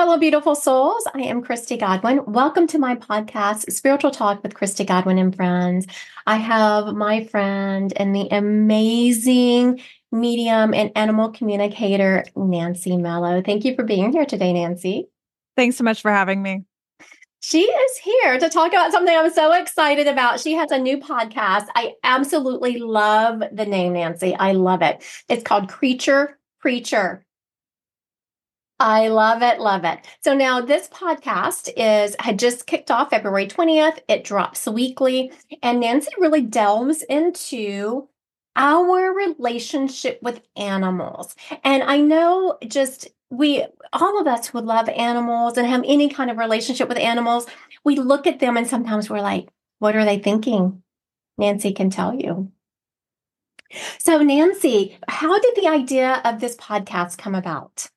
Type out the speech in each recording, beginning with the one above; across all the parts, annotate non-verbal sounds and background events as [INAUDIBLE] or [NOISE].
Hello, beautiful souls. I am Christy Godwin. Welcome to my podcast, Spiritual Talk with Christy Godwin and Friends. I have my friend and the amazing medium and animal communicator, Nancy Mello. Thank you for being here today, Nancy. Thanks so much for having me. She is here to talk about something I'm so excited about. She has a new podcast. I absolutely love the name, Nancy. I love it. It's called Creature Preacher. I love it, love it. So now this podcast is had just kicked off February 20th. It drops weekly and Nancy really delves into our relationship with animals. And I know just we all of us would love animals and have any kind of relationship with animals. We look at them and sometimes we're like, what are they thinking? Nancy can tell you. So, Nancy, how did the idea of this podcast come about?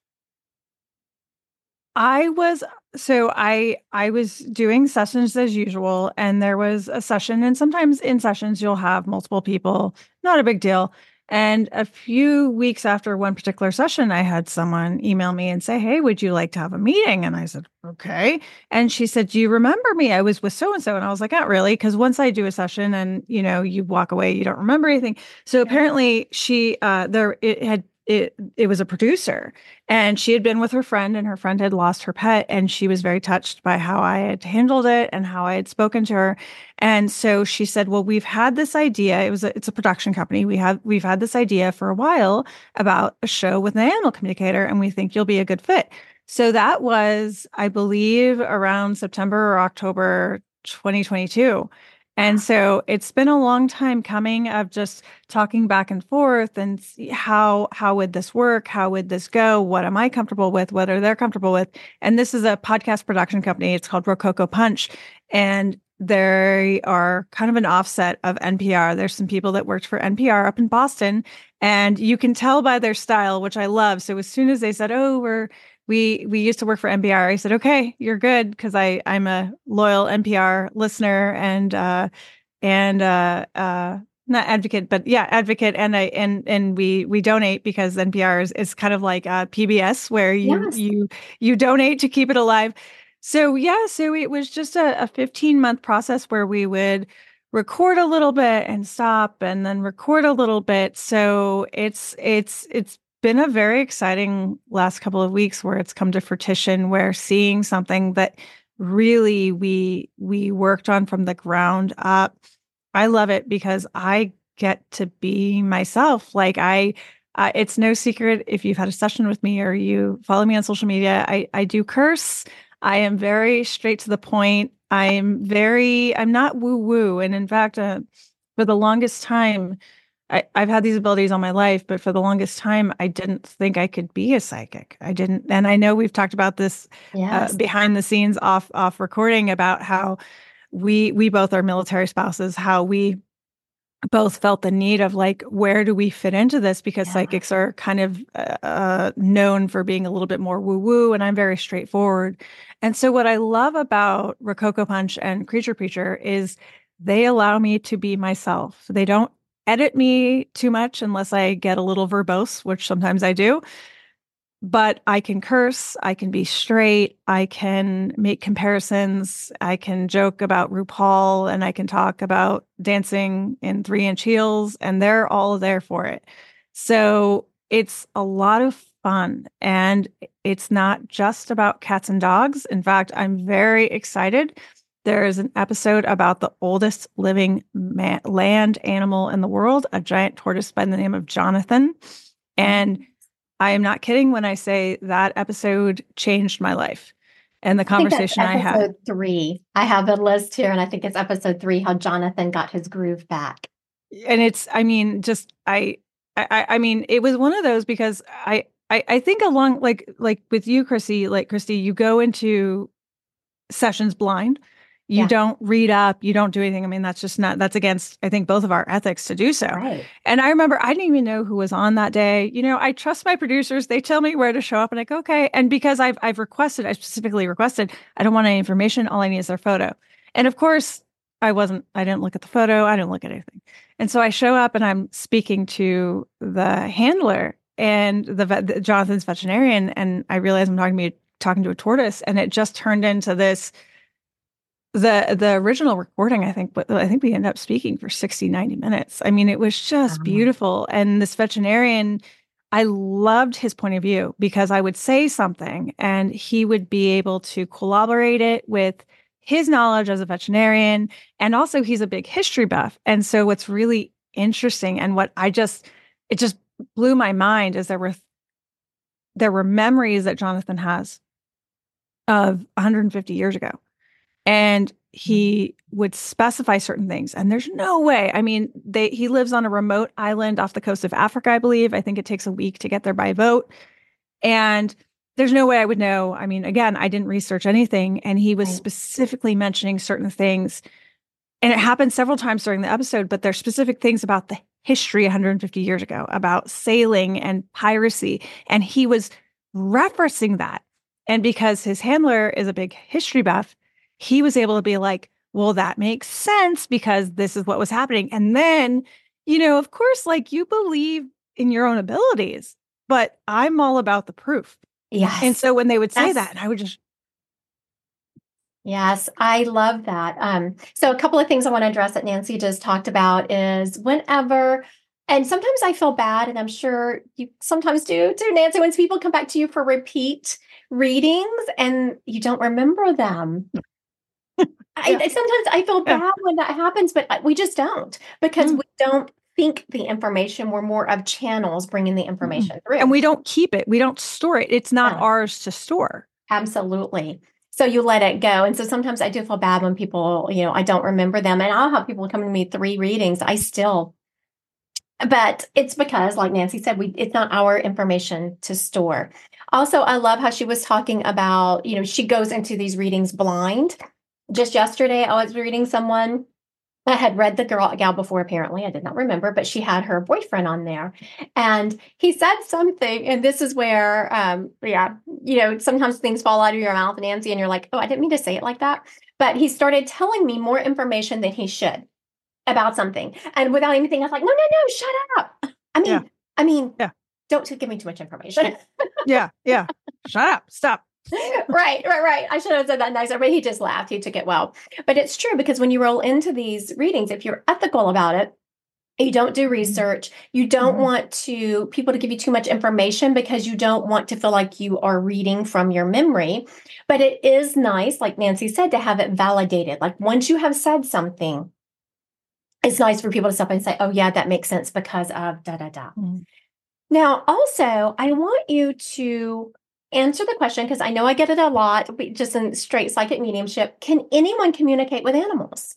I was so I I was doing sessions as usual and there was a session and sometimes in sessions you'll have multiple people, not a big deal. And a few weeks after one particular session, I had someone email me and say, Hey, would you like to have a meeting? And I said, Okay. And she said, Do you remember me? I was with so and so. And I was like, Not really. Cause once I do a session and, you know, you walk away, you don't remember anything. So yeah. apparently she, uh, there, it had it it was a producer and she had been with her friend and her friend had lost her pet and she was very touched by how I had handled it and how I had spoken to her. And so she said well we've had this idea. It was a, it's a production company. We have we've had this idea for a while about a show with an animal communicator and we think you'll be a good fit. So that was i believe around September or October 2022 and so it's been a long time coming of just talking back and forth and how how would this work? How would this go? What am I comfortable with? What are they comfortable with? And this is a podcast production company. It's called Rococo Punch. And they are kind of an offset of NPR. There's some people that worked for NPR up in Boston, and you can tell by their style, which I love. So as soon as they said, "Oh, we're we we used to work for NPR. I said, "Okay, you're good," because I I'm a loyal NPR listener and uh and uh uh not advocate, but yeah, advocate. And I and and we we donate because NPR is, is kind of like uh, PBS where you yes. you you donate to keep it alive. So yeah, so it was just a, a 15 month process where we would record a little bit and stop and then record a little bit. So it's it's it's been a very exciting last couple of weeks where it's come to fruition where seeing something that really we we worked on from the ground up i love it because i get to be myself. Like i uh, it's no secret if you've had a session with me or you follow me on social media i i do curse. I am very straight to the point. I'm very i'm not woo woo and in fact uh, for the longest time I, have had these abilities all my life, but for the longest time, I didn't think I could be a psychic. I didn't, and I know we've talked about this uh, yes. uh, behind the scenes, off off recording, about how we we both are military spouses, how we both felt the need of like, where do we fit into this? Because yeah. psychics are kind of uh, uh, known for being a little bit more woo woo, and I'm very straightforward. And so, what I love about Rococo Punch and Creature Preacher is they allow me to be myself. They don't edit me too much unless I get a little verbose, which sometimes I do. But I can curse, I can be straight, I can make comparisons, I can joke about RuPaul, and I can talk about dancing in three inch heels, and they're all there for it. So it's a lot of fun. And it's not just about cats and dogs. In fact, I'm very excited there is an episode about the oldest living man, land animal in the world, a giant tortoise by the name of Jonathan. And I am not kidding when I say that episode changed my life and the conversation I, I had. Three. I have a list here, and I think it's episode three how Jonathan got his groove back. And it's, I mean, just I, I, I mean, it was one of those because I, I, I think along like like with you, Chrissy, like Christy, you go into sessions blind you yeah. don't read up you don't do anything. I mean that's just not that's against i think both of our ethics to do so. Right. and i remember i didn't even know who was on that day. You know i trust my producers. They tell me where to show up and i go okay. And because i've i've requested i specifically requested i don't want any information. All i need is their photo. And of course i wasn't i didn't look at the photo. I didn't look at anything. And so i show up and i'm speaking to the handler and the, vet, the jonathan's veterinarian and i realize i'm talking to talking to a tortoise, and it just turned into this. The the original recording, I think, but I think we ended up speaking for 60, 90 minutes. I mean, it was just um, beautiful. And this veterinarian, I loved his point of view because I would say something and he would be able to collaborate it with his knowledge as a veterinarian. And also, he's a big history buff. And so, what's really interesting and what I just, it just blew my mind is there were there were memories that Jonathan has of 150 years ago. And he mm-hmm. would specify certain things and there's no way i mean they he lives on a remote island off the coast of africa i believe i think it takes a week to get there by boat and there's no way i would know i mean again i didn't research anything and he was specifically mentioning certain things and it happened several times during the episode but there's specific things about the history 150 years ago about sailing and piracy. And he was referencing that. And because his handler is a big history buff, he was able to be like, well, that makes sense because this is what was happening. And then, you know, of course, like you believe in your own abilities, but I'm all about the proof. Yes. And so when they would say That's, that, and I would just Yes, I love that. Um, so a couple of things I want to address that Nancy just talked about is whenever, and sometimes I feel bad, and I'm sure you sometimes do too, Nancy, when people come back to you for repeat readings and you don't remember them. Yeah. I, sometimes I feel bad yeah. when that happens, but we just don't because mm. we don't think the information. We're more of channels bringing the information mm. through. And we don't keep it. We don't store it. It's not yeah. ours to store. Absolutely so you let it go and so sometimes i do feel bad when people you know i don't remember them and i'll have people come to me three readings i still but it's because like nancy said we it's not our information to store also i love how she was talking about you know she goes into these readings blind just yesterday i was reading someone I had read the girl gal before, apparently. I did not remember, but she had her boyfriend on there. And he said something, and this is where um, yeah, you know, sometimes things fall out of your mouth, Nancy, and you're like, oh, I didn't mean to say it like that. But he started telling me more information than he should about something. And without anything, I was like, no, no, no, shut up. I mean, yeah. I mean, yeah. don't give me too much information. yeah, yeah. Shut up. Stop. [LAUGHS] right, right, right. I should have said that nicer, but he just laughed. He took it well. But it's true because when you roll into these readings, if you're ethical about it, you don't do mm-hmm. research, you don't mm-hmm. want to people to give you too much information because you don't want to feel like you are reading from your memory. But it is nice, like Nancy said, to have it validated. Like once you have said something, it's nice for people to stop and say, oh, yeah, that makes sense because of da da da. Mm-hmm. Now, also, I want you to answer the question because I know I get it a lot, just in straight psychic mediumship. Can anyone communicate with animals?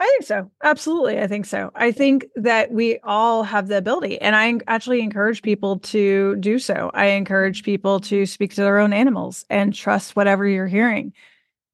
I think so. Absolutely. I think so. I think that we all have the ability. And I actually encourage people to do so. I encourage people to speak to their own animals and trust whatever you're hearing.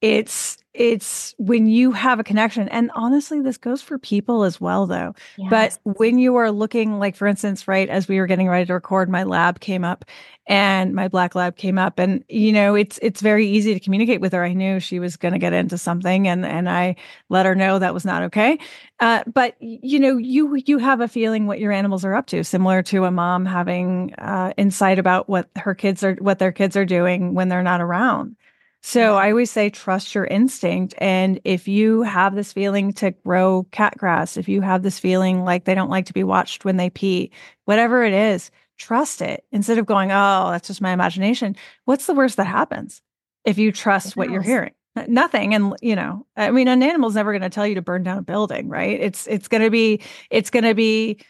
It's it's when you have a connection and honestly this goes for people as well though. Yes. but when you are looking like for instance right as we were getting ready to record my lab came up and my black lab came up and you know it's it's very easy to communicate with her. I knew she was going to get into something and and i let her know that was not okay. Uh, but you know you you have a feeling what your animals are up to similar to a mom having uh, insight about what her kids are what their kids are doing when they're not around so mm-hmm. I always say trust your instinct. And if you have this feeling to grow cat grass, if you have this feeling like they don't like to be watched when they pee, whatever it is, trust it instead of going, oh, that's just my imagination. What's the worst that happens if you trust what you're hearing? Nothing. And, you know, I mean, an animal's never going to tell you to burn down a building, right? It's, it's going to be, it's going to be,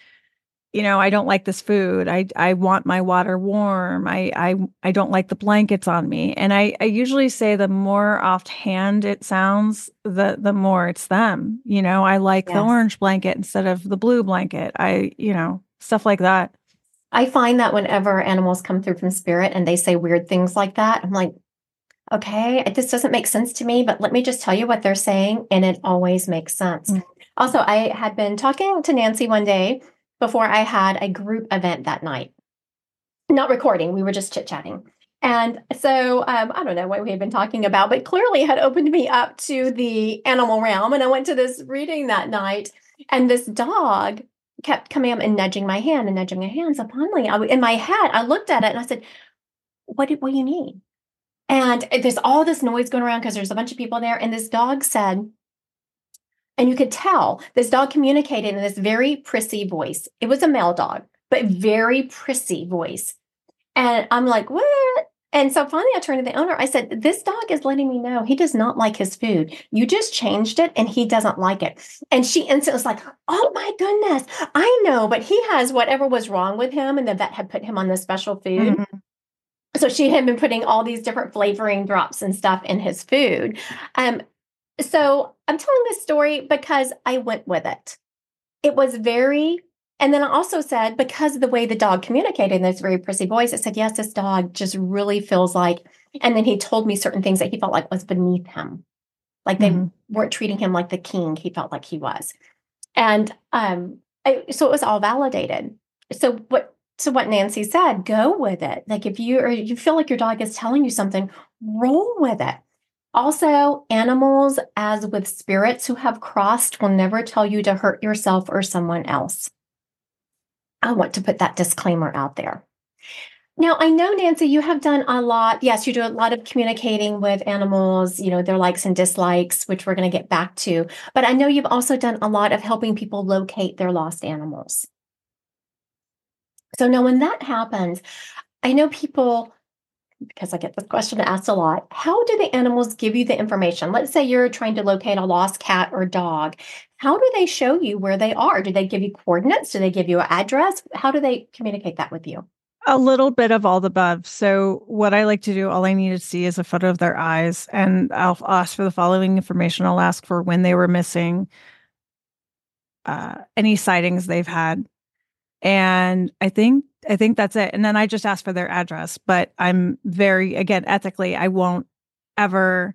you know, I don't like this food. I I want my water warm. I I I don't like the blankets on me. And I I usually say the more offhand it sounds, the the more it's them. You know, I like yes. the orange blanket instead of the blue blanket. I, you know, stuff like that. I find that whenever animals come through from spirit and they say weird things like that, I'm like, okay, this doesn't make sense to me, but let me just tell you what they're saying. And it always makes sense. Mm-hmm. Also, I had been talking to Nancy one day before I had a group event that night. Not recording, we were just chit chatting. And so um, I don't know what we had been talking about, but clearly had opened me up to the animal realm. And I went to this reading that night, and this dog kept coming up and nudging my hand and nudging my hands. So finally, I, in my head, I looked at it and I said, "What do, what do you need?" And there's all this noise going around because there's a bunch of people there. And this dog said, and you could tell this dog communicated in this very prissy voice. It was a male dog, but very prissy voice. And I'm like, what? And so finally I turned to the owner. I said, This dog is letting me know he does not like his food. You just changed it and he doesn't like it. And she instantly was like, Oh my goodness, I know, but he has whatever was wrong with him. And the vet had put him on the special food. Mm-hmm. So she had been putting all these different flavoring drops and stuff in his food. Um, so I'm telling this story because I went with it. It was very, and then I also said, because of the way the dog communicated in this very prissy voice, I said, yes, this dog just really feels like, and then he told me certain things that he felt like was beneath him. Like they mm-hmm. weren't treating him like the king he felt like he was. And um, I, so it was all validated. So what so what Nancy said, go with it. Like if you or you feel like your dog is telling you something, roll with it. Also, animals, as with spirits who have crossed, will never tell you to hurt yourself or someone else. I want to put that disclaimer out there. Now, I know, Nancy, you have done a lot. Yes, you do a lot of communicating with animals, you know, their likes and dislikes, which we're going to get back to. But I know you've also done a lot of helping people locate their lost animals. So now, when that happens, I know people because I get this question asked a lot. How do the animals give you the information? Let's say you're trying to locate a lost cat or dog. How do they show you where they are? Do they give you coordinates? Do they give you an address? How do they communicate that with you? A little bit of all the above. So, what I like to do, all I need to see is a photo of their eyes, and I'll ask for the following information. I'll ask for when they were missing, uh, any sightings they've had, and I think I think that's it. And then I just ask for their address, but I'm very again ethically, I won't ever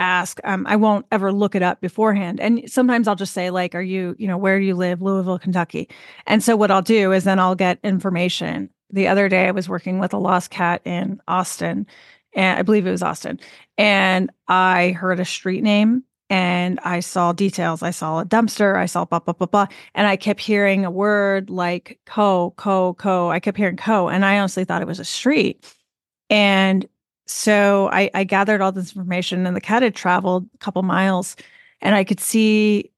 ask um, i won't ever look it up beforehand. And sometimes i'll just say like are you you know where do you live? Louisville kentucky. And so what i'll do is then i'll get information. The other day i was working with a lost cat in austin and i believe it was austin and i heard a street name and I saw details. I saw a dumpster. I saw blah, blah, blah, blah. And I kept hearing a word like co, co, co. I kept hearing co. And I honestly thought it was a street. And so I, I gathered all this information, and the cat had traveled a couple miles, and I could see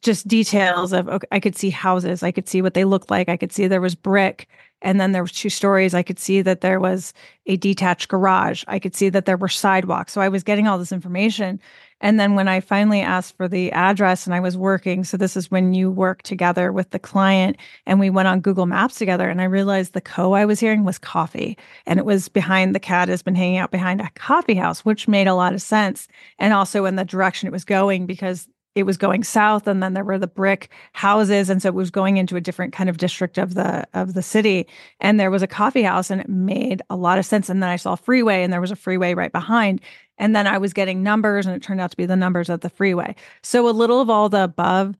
just details of okay, I could see houses, I could see what they looked like, I could see there was brick, and then there was two stories. I could see that there was a detached garage. I could see that there were sidewalks. So I was getting all this information, and then when I finally asked for the address and I was working, so this is when you work together with the client and we went on Google Maps together and I realized the co I was hearing was coffee and it was behind the cat has been hanging out behind a coffee house, which made a lot of sense. And also in the direction it was going because it was going south and then there were the brick houses and so it was going into a different kind of district of the of the city. And there was a coffee house and it made a lot of sense. And then i saw freeway and there was a freeway right behind. And then i was getting numbers and it turned out to be the numbers of the freeway. So a little of all the above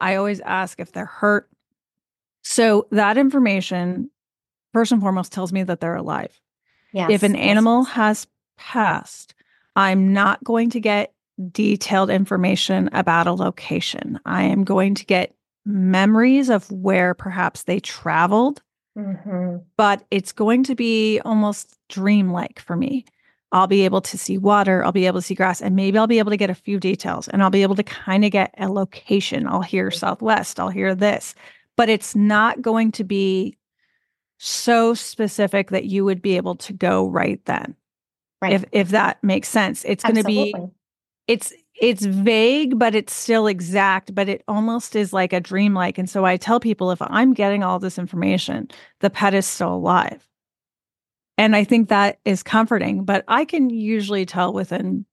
i always ask if they're hurt. So that information first and foremost tells me that they're alive. Yes, if an yes, animal has passed i'm not going to get detailed information about a location. I am going to get memories of where perhaps they traveled, mm-hmm. but it's going to be almost dreamlike for me. I'll be able to see water, I'll be able to see grass, and maybe I'll be able to get a few details and I'll be able to kind of get a location. I'll hear Southwest, I'll hear this, but it's not going to be so specific that you would be able to go right then. Right. If if that makes sense. It's going to be it's it's vague but it's still exact but it almost is like a dreamlike and so i tell people if i'm getting all this information the pet is still alive and i think that is comforting but i can usually tell within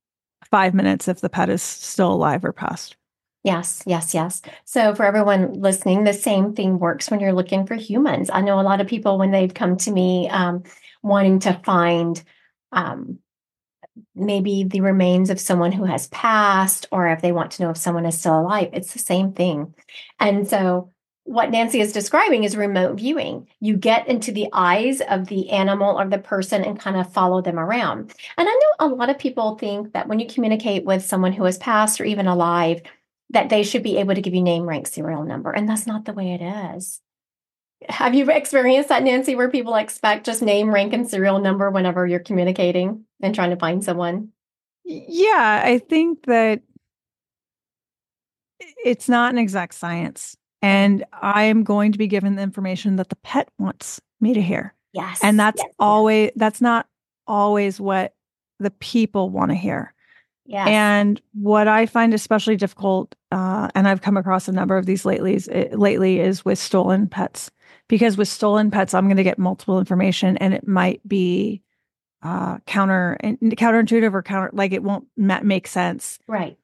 five minutes if the pet is still alive or passed Yes, yes, yes. So, for everyone listening, the same thing works when you're looking for humans. I know a lot of people, when they've come to me um, wanting to find um, maybe the remains of someone who has passed, or if they want to know if someone is still alive, it's the same thing. And so, what Nancy is describing is remote viewing. You get into the eyes of the animal or the person and kind of follow them around. And I know a lot of people think that when you communicate with someone who has passed or even alive, that they should be able to give you name, rank, serial number. And that's not the way it is. Have you experienced that, Nancy, where people expect just name, rank, and serial number whenever you're communicating and trying to find someone? Yeah, I think that it's not an exact science. And I am going to be given the information that the pet wants me to hear. Yes. And that's yes, always, that's not always what the people want to hear. Yes. And what I find especially difficult, uh, and I've come across a number of these lately, it, lately is with stolen pets. Because with stolen pets, I'm going to get multiple information, and it might be uh, counter counterintuitive or counter like it won't ma- make sense. Right.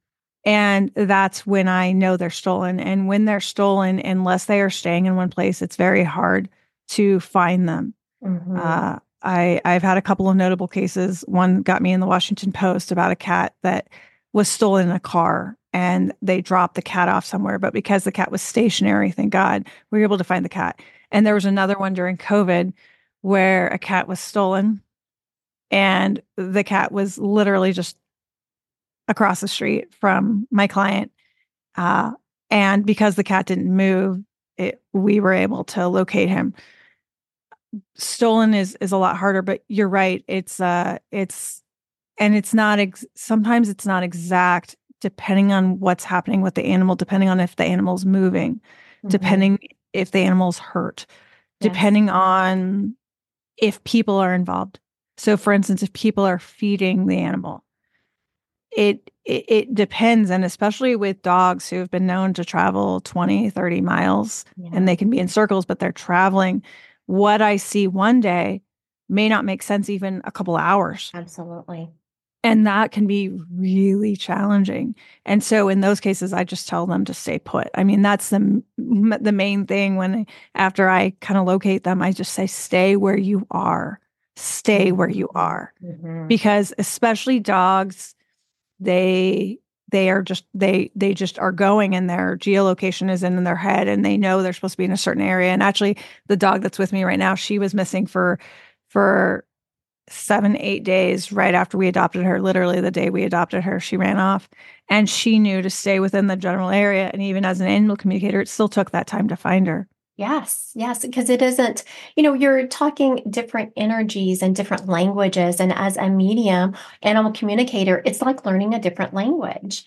And that's when I know they're stolen. And when they're stolen, unless they are staying in one place, it's very hard to find them. Mm-hmm. Uh, I I've had a couple of notable cases. One got me in the Washington Post about a cat that was stolen in a car and they dropped the cat off somewhere, but because the cat was stationary, thank God, we were able to find the cat. And there was another one during COVID where a cat was stolen and the cat was literally just across the street from my client. Uh, and because the cat didn't move, it, we were able to locate him stolen is is a lot harder but you're right it's uh it's and it's not ex- sometimes it's not exact depending on what's happening with the animal depending on if the animal's moving mm-hmm. depending if the animal's hurt depending on if people are involved so for instance if people are feeding the animal it, it it depends and especially with dogs who have been known to travel 20 30 miles yeah. and they can be in circles but they're traveling what I see one day may not make sense even a couple hours. Absolutely. And that can be really challenging. And so in those cases I just tell them to stay put. I mean that's the the main thing when after I kind of locate them I just say stay where you are. Stay where you are. Mm-hmm. Because especially dogs they they are just they they just are going and their geolocation is in their head and they know they're supposed to be in a certain area and actually the dog that's with me right now she was missing for for seven eight days right after we adopted her literally the day we adopted her she ran off and she knew to stay within the general area and even as an animal communicator it still took that time to find her Yes, yes, because it isn't, you know, you're talking different energies and different languages. And as a medium, animal communicator, it's like learning a different language.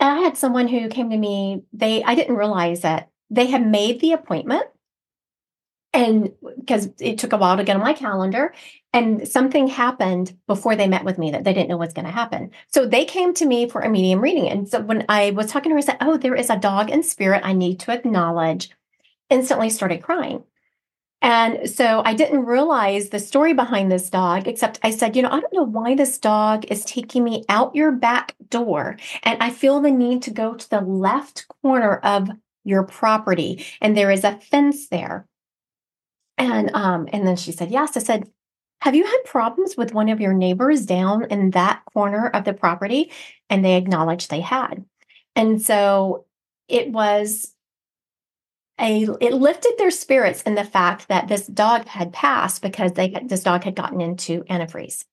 And I had someone who came to me, they, I didn't realize that they had made the appointment. And because it took a while to get on my calendar, and something happened before they met with me that they didn't know was going to happen. So they came to me for a medium reading. And so when I was talking to her, I said, Oh, there is a dog in spirit I need to acknowledge instantly started crying. And so I didn't realize the story behind this dog, except I said, you know, I don't know why this dog is taking me out your back door. And I feel the need to go to the left corner of your property. And there is a fence there. And um, and then she said, yes. I said, have you had problems with one of your neighbors down in that corner of the property? And they acknowledged they had. And so it was a it lifted their spirits in the fact that this dog had passed because they this dog had gotten into antifreeze.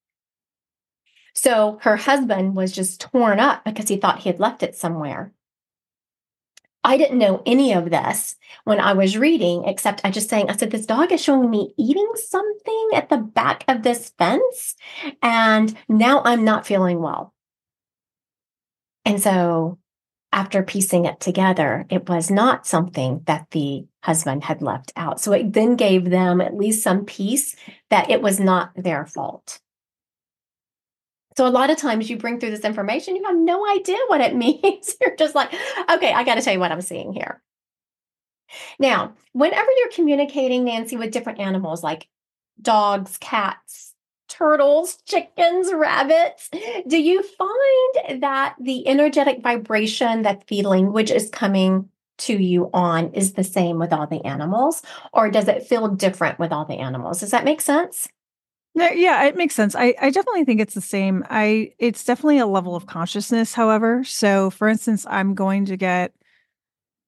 So her husband was just torn up because he thought he had left it somewhere. I didn't know any of this when I was reading, except I just saying, I said, this dog is showing me eating something at the back of this fence. And now I'm not feeling well. And so after piecing it together, it was not something that the husband had left out. So it then gave them at least some peace that it was not their fault. So a lot of times you bring through this information, you have no idea what it [LAUGHS] means. You're just like, okay, I got to tell you what I'm seeing here. Now, whenever you're communicating, Nancy, with different animals like dogs, cats, turtles, [LAUGHS] chickens, rabbits. Do you find that the energetic vibration that the language is coming to you on is the same with all the animals, or does it feel different with all the animals? Does that make sense? Yeah, it makes sense. I, I definitely think it's the same. I it's definitely a level of consciousness, however. So for instance, I'm going to get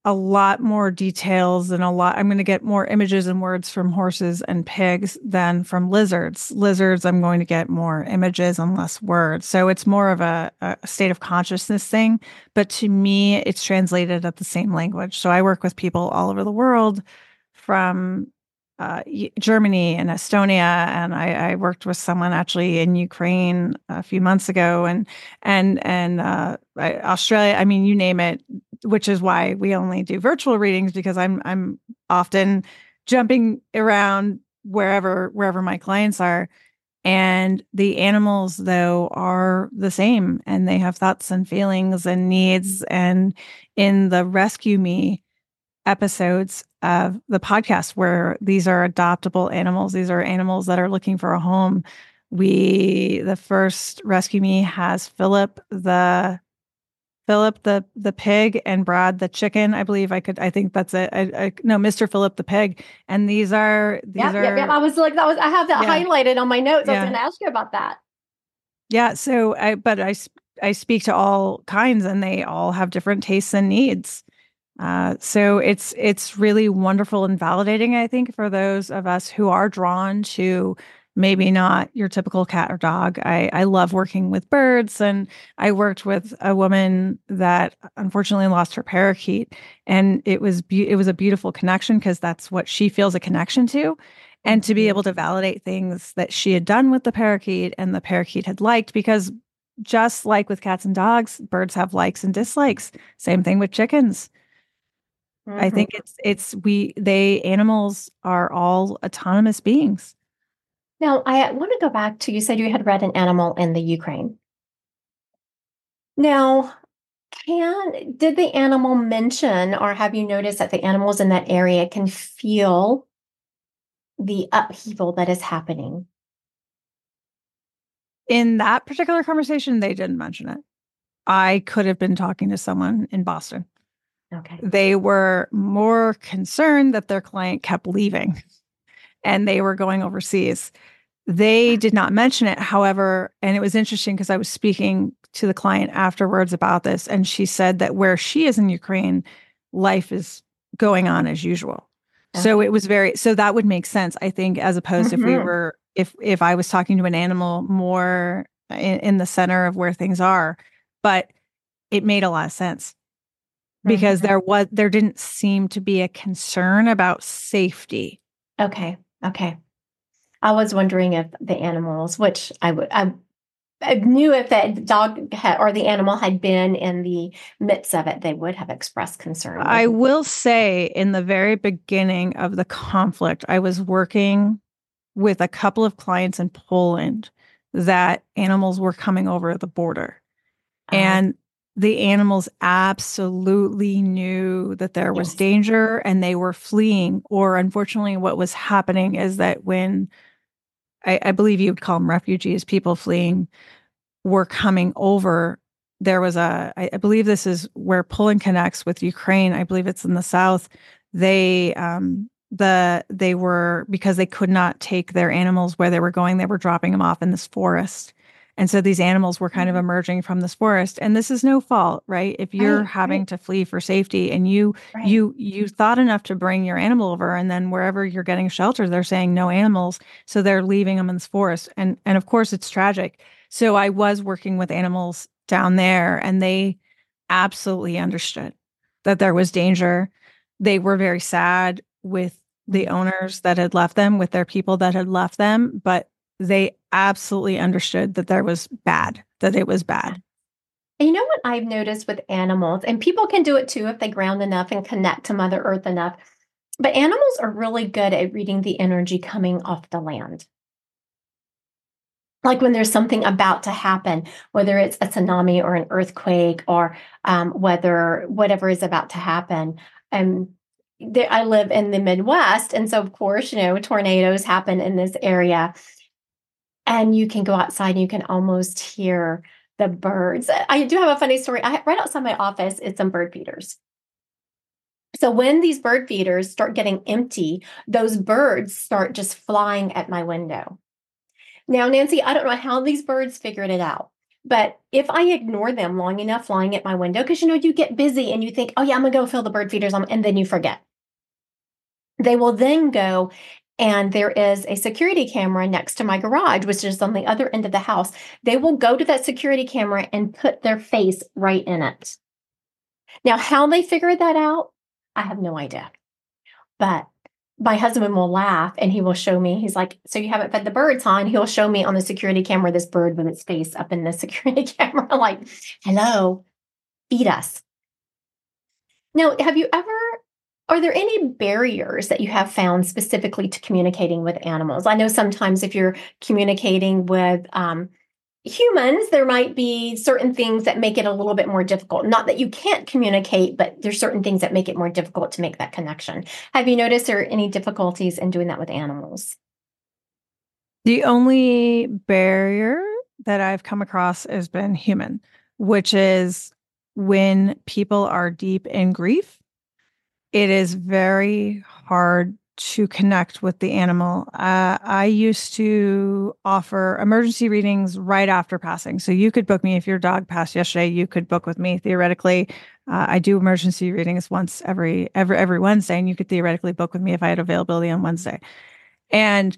a lot more details and a lot i'm going to get more images and words from horses and pigs than from lizards lizards i'm going to get more images and less words so it's more of a, a state of consciousness thing but to me it's translated at the same language so i work with people all over the world from uh, Germany and Estonia, and I, I, worked with someone actually in Ukraine a few months ago, and and and uh, Australia. I mean, you name it. Which is why we only do virtual readings because I'm I'm often jumping around wherever wherever my clients are. And the animals, though, are the same and they have thoughts and feelings and needs. And in the Rescue Me episodes of the podcast, where these are adoptable animals, these are animals that are looking for a home. We, the first Rescue Me has Philip, the Philip the the pig and Brad the chicken. I believe I could. I think that's it. I, I no, Mr. Philip the pig. And these are these yep, are. Yep, yep. I was like that was. I have that yeah. highlighted on my notes. Yeah. I was going to ask you about that. Yeah. So I, but I I speak to all kinds, and they all have different tastes and needs. Uh, so it's it's really wonderful and validating. I think for those of us who are drawn to maybe not your typical cat or dog. I, I love working with birds. And I worked with a woman that unfortunately lost her parakeet. And it was be- it was a beautiful connection because that's what she feels a connection to. And to be mm-hmm. able to validate things that she had done with the parakeet and the parakeet had liked, because just like with cats and dogs, birds have likes and dislikes. Same thing with chickens. Mm-hmm. I think it's it's we they animals are all autonomous beings. Now, I want to go back to you said you had read an animal in the Ukraine. Now, can did the animal mention or have you noticed that the animals in that area can feel the upheaval that is happening? In that particular conversation, they didn't mention it. I could have been talking to someone in Boston. Okay. They were more concerned that their client kept leaving and they were going overseas. They did not mention it, however, and it was interesting because I was speaking to the client afterwards about this, and she said that where she is in Ukraine, life is going on as usual. Okay. So it was very so that would make sense, I think, as opposed mm-hmm. if we mm-hmm. were if if I was talking to an animal more in, in the center of where things are, but it made a lot of sense because mm-hmm. there was there didn't seem to be a concern about safety. Okay. Okay. I was wondering if the animals, which I would, I, I knew if that dog had, or the animal had been in the midst of it, they would have expressed concern. I will say, in the very beginning of the conflict, I was working with a couple of clients in Poland that animals were coming over the border. Uh-huh. And the animals absolutely knew that there was yes. danger and they were fleeing. Or unfortunately, what was happening is that when I, I believe you would call them refugees, people fleeing, were coming over. There was a, I, I believe this is where Poland connects with Ukraine. I believe it's in the south. They, um, the they were because they could not take their animals where they were going. They were dropping them off in this forest, and so these animals were kind of mm-hmm. emerging from this forest. And this is no fault, right? If you're right, having right. to flee for safety and you right. you you thought enough to bring your animal over and then wherever you're getting shelter, they're saying no animals. So they're leaving them in this forest. And and of course it's tragic. So I was working with animals down there and they absolutely understood that there was danger. They were very sad with the mm-hmm. owners that had left them, with their people that had left them, but they absolutely understood that there was bad, that it was bad. And you know what I've noticed with animals, and people can do it too if they ground enough and connect to Mother Earth enough. But animals are really good at reading the energy coming off the land. Like when there's something about to happen, whether it's a tsunami or an earthquake or um, whether whatever is about to happen. Um, I live in the Midwest. And so, of course, you know, tornadoes happen in this area and you can go outside and you can almost hear the birds. I do have a funny story. I right outside my office is some bird feeders. So when these bird feeders start getting empty, those birds start just flying at my window. Now, Nancy, I don't know how these birds figured it out. But if I ignore them long enough flying at my window, because you know, you get busy and you think, oh, yeah, I'm gonna go fill the bird feeders on, and then you forget. They will then go and there is a security camera next to my garage, which is on the other end of the house. They will go to that security camera and put their face right in it. Now, how they figured that out, I have no idea. But my husband will laugh and he will show me, he's like, So you haven't fed the birds, huh? And he'll show me on the security camera this bird with its face up in the [LAUGHS] security camera, like, hello, feed us. Now, have you ever, are there any barriers that you have found specifically to communicating with animals? I know sometimes if you're communicating with, um, humans, there might be certain things that make it a little bit more difficult. Not that you can't communicate, but there's certain things that make it more difficult to make that connection. Have you noticed there are any difficulties in doing that with animals? The only barrier that I've come across has been human, which is when people are deep in grief, it is very hard to connect with the animal. Uh, I used to offer emergency readings right after passing. So you could book me if your dog passed yesterday. You could book with me theoretically. Uh, I do emergency readings once every every every Wednesday, and you could theoretically book with me if I had availability on Wednesday. And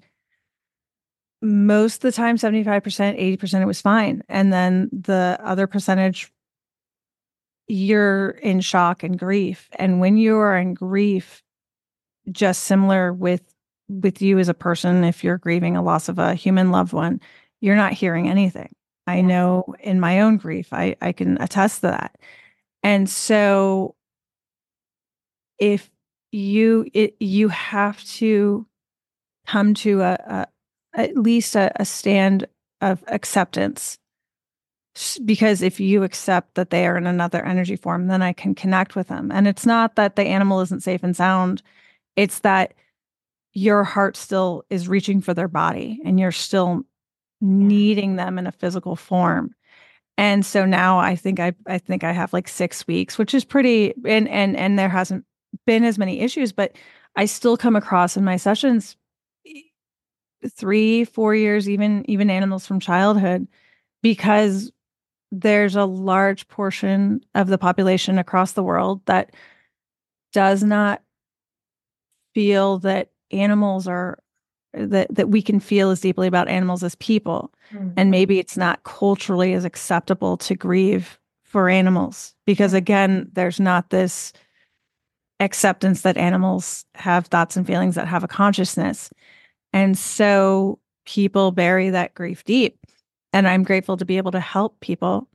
most of the time, seventy five percent, eighty percent, it was fine. And then the other percentage, you're in shock and grief. And when you are in grief, just similar with with you as a person if you're grieving a loss of a human loved one you're not hearing anything i know in my own grief i i can attest to that and so if you it, you have to come to a, a at least a, a stand of acceptance because if you accept that they are in another energy form then i can connect with them. And it's not that the animal isn't safe and sound. It's that your heart still is reaching for their body and you're still needing them in a physical form. And so now I think I I think I have like 6 weeks, which is pretty and and and there hasn't been as many issues, but I still come across in my sessions 3 4 years even even animals from childhood because there's a large portion of the population across the world that does not feel that animals are that that we can feel as deeply about animals as people. Mm-hmm. and maybe it's not culturally as acceptable to grieve for animals because again there's not this acceptance that animals have thoughts and feelings that have a consciousness. And so people bury that grief deep and i'm grateful to be able to help people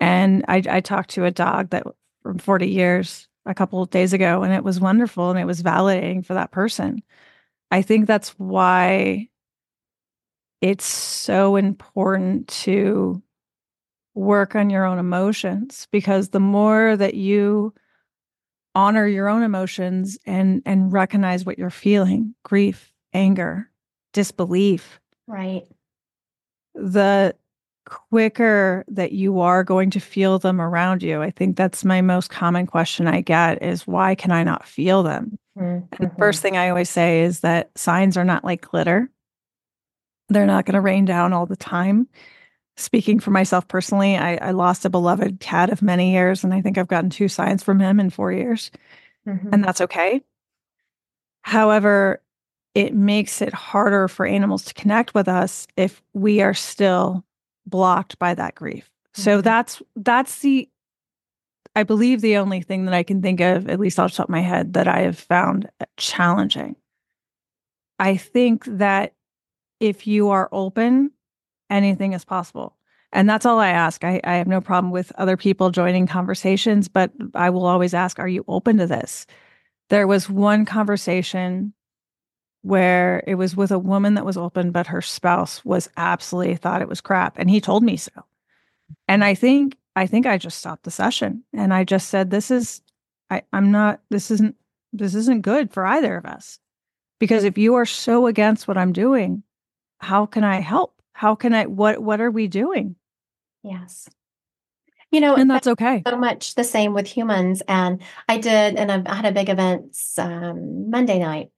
and i, I talked to a dog that from 40 years a couple of days ago and it was wonderful and it was validating for that person. I think that's why it's so important to work on your own emotions because the more that you honor your own emotions and and recognize what you're feeling, grief, anger, disbelief. Right. The quicker that you are going to feel them around you. I think that's my most common question I get is why can I not feel them? Mm-hmm. And the first thing I always say is that signs are not like glitter. They're not going to rain down all the time. Speaking for myself personally, I, I, lost a beloved cat of many years, and I think I've gotten two signs from him in four years, mm-hmm. and that's okay. However, it makes it harder for animals to connect with us if we are still blocked by that grief. So mm-hmm. that's that's the I believe the only thing that I can think of, at least off the top of my head, that I have found challenging. I think that if you are open, anything is possible. And that's all I ask. I, I have no problem with other people joining conversations, but I will always ask, are you open to this? There was one conversation where it was with a woman that was open, but her spouse was absolutely thought it was crap. And he told me so. And I think, I think I just stopped the session and I just said, this is, I, I'm not, this isn't, this isn't good for either of us. Because if you are so against what I'm doing, how can I help? How can I, what, what are we doing? Yes. You know, and that's okay. So much the same with humans. And I did, and I had a big event um, Monday night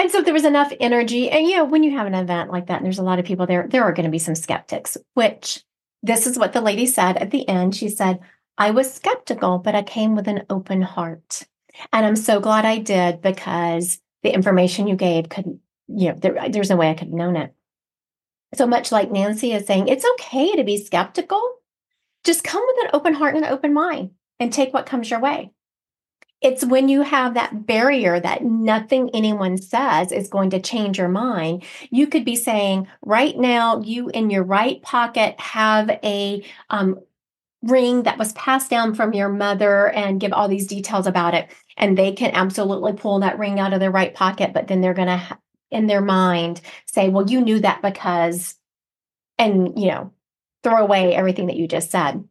and so there was enough energy. And, you know, when you have an event like that and there's a lot of people there, there are going to be some skeptics, which this is what the lady said at the end. She said, I was skeptical, but I came with an open heart. And I'm so glad I did because the information you gave could, you know, there, there's no way I could have known it. So much like Nancy is saying, it's okay to be skeptical. Just come with an open heart and an open mind and take what comes your way. It's when you have that barrier that nothing anyone says is going to change your mind. You could be saying, right now, you in your right pocket have a um, ring that was passed down from your mother and give all these details about it. And they can absolutely pull that ring out of their right pocket, but then they're going to, in their mind, say, well, you knew that because, and, you know, throw away everything that you just said.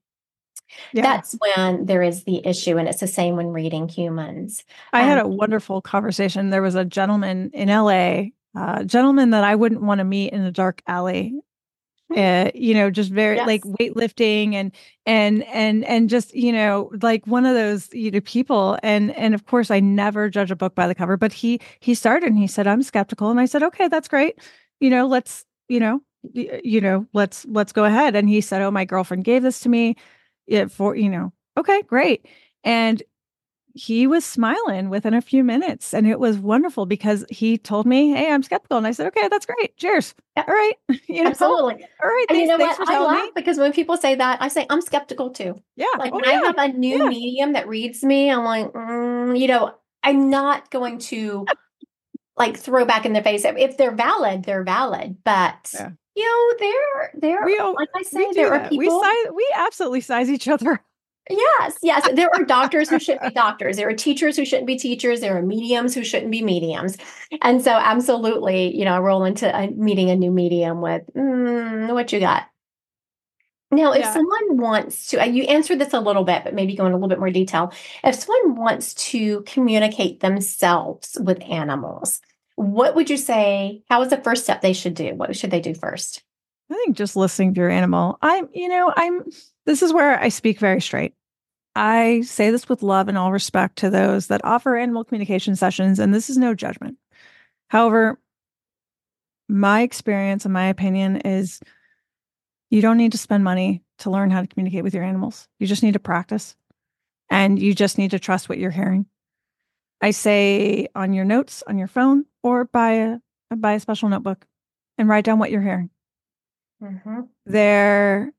Yeah. That's when there is the issue. And it's the same when reading humans. I um, had a wonderful conversation. There was a gentleman in LA, a gentleman that I wouldn't want to meet in a dark alley. Uh, you know, just very yes. like weightlifting and and and and just you know like one of those you know people and and of course I never judge a book by the cover, but he he started and he said I'm skeptical and I said okay that's great, you know let's you know you know let's let's go ahead and he said oh my girlfriend gave this to me it for you know okay great and he was smiling within a few minutes and it was wonderful because he told me hey i'm skeptical and i said okay that's great cheers yeah. all right [LAUGHS] you know, absolutely all right thanks, you know what i laugh me. because when people say that i say i'm skeptical too yeah like oh, when yeah. i have a new yeah. medium that reads me i'm like mm, you know i'm not going to like throw back in their face if they're valid they're valid but yeah you know, there, there, we, like I say, there are people. We size, we absolutely size each other. Yes, yes. There are doctors who shouldn't be [LAUGHS] doctors. There are teachers who shouldn't be teachers. There are mediums who shouldn't be mediums. And so, absolutely, you know, I roll into a, meeting a new medium with mm, what you got. Now, if yeah. someone wants to, you answered this a little bit, but maybe go in a little bit more detail. If someone wants to communicate themselves with animals, what would you say? How is the first step they should do? What should they do first? I think just listening to your animal. I'm, you know, I'm, this is where I speak very straight. I say this with love and all respect to those that offer animal communication sessions, and this is no judgment. However, my experience and my opinion is you don't need to spend money to learn how to communicate with your animals. You just need to practice and you just need to trust what you're hearing. I say on your notes on your phone or buy a buy a special notebook and write down what you're hearing. Mm-hmm. There,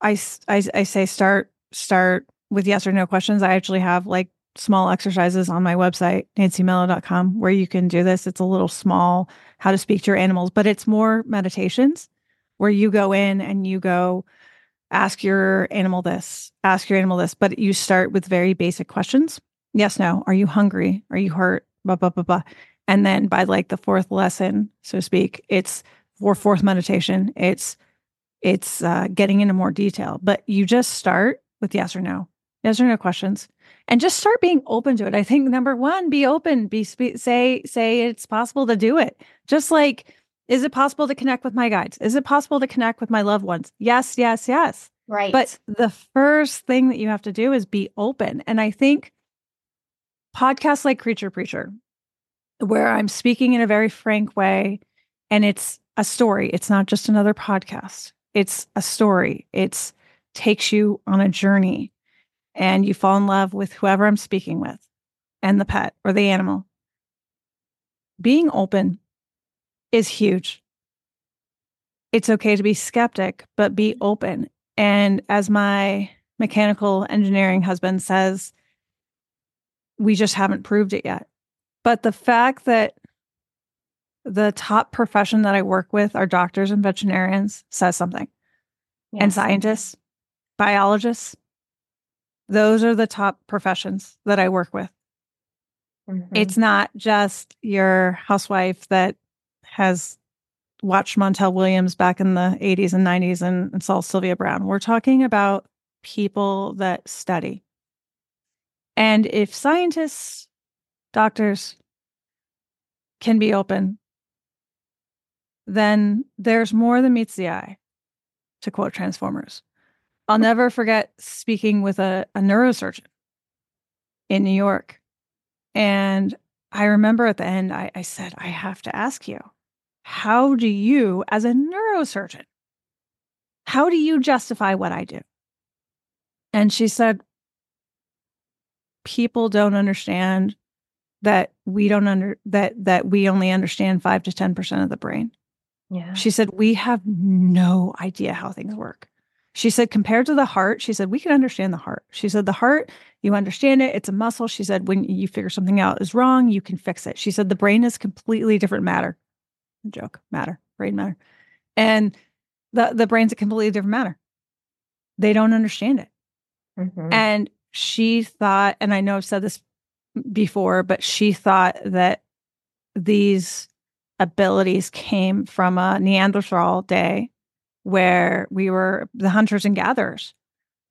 I, I I say start start with yes or no questions. I actually have like small exercises on my website nancymello.com where you can do this. It's a little small how to speak to your animals, but it's more meditations where you go in and you go ask your animal this, ask your animal this, but you start with very basic questions yes, no. Are you hungry? Are you hurt? Blah, blah, blah, blah. And then by like the fourth lesson, so to speak, it's for fourth meditation, it's it's uh, getting into more detail. But you just start with yes or no, yes or no questions, and just start being open to it. I think number one, be open. Be spe- say say it's possible to do it. Just like, is it possible to connect with my guides? Is it possible to connect with my loved ones? Yes, yes, yes. Right. But the first thing that you have to do is be open. And I think podcasts like Creature Preacher, where I'm speaking in a very frank way and it's a story. It's not just another podcast. It's a story. It's takes you on a journey and you fall in love with whoever I'm speaking with and the pet or the animal. Being open is huge. It's okay to be skeptic, but be open. And as my mechanical engineering husband says, we just haven't proved it yet. But the fact that the top profession that I work with are doctors and veterinarians says something. Yes. And scientists, biologists, those are the top professions that I work with. Mm-hmm. It's not just your housewife that has watched Montel Williams back in the 80s and 90s and, and saw Sylvia Browne. We're talking about people that study. And if scientists, doctors can be open, then there's more than meets the eye, to quote Transformers. I'll hmm. never forget speaking with a, a neurosurgeon in New York. And I remember at the end, I, I said, I have to ask you, how do you, as a neurosurgeon, how do you justify what I do? And she said, people don't understand that we don't under that that we only understand 5 to 10% of the brain. Yeah. She said we have no idea how things work. She said, compared to the heart, she said, we can understand the heart. She said, the heart, you understand it. It's a muscle. She said, when you figure something out is wrong, you can fix it. She said, the brain is completely different matter. Joke, matter, brain matter. And the, the brain's a completely different matter. They don't understand it. Mm-hmm. And she thought, and I know I've said this before, but she thought that these abilities came from a Neanderthal day where we were the hunters and gatherers,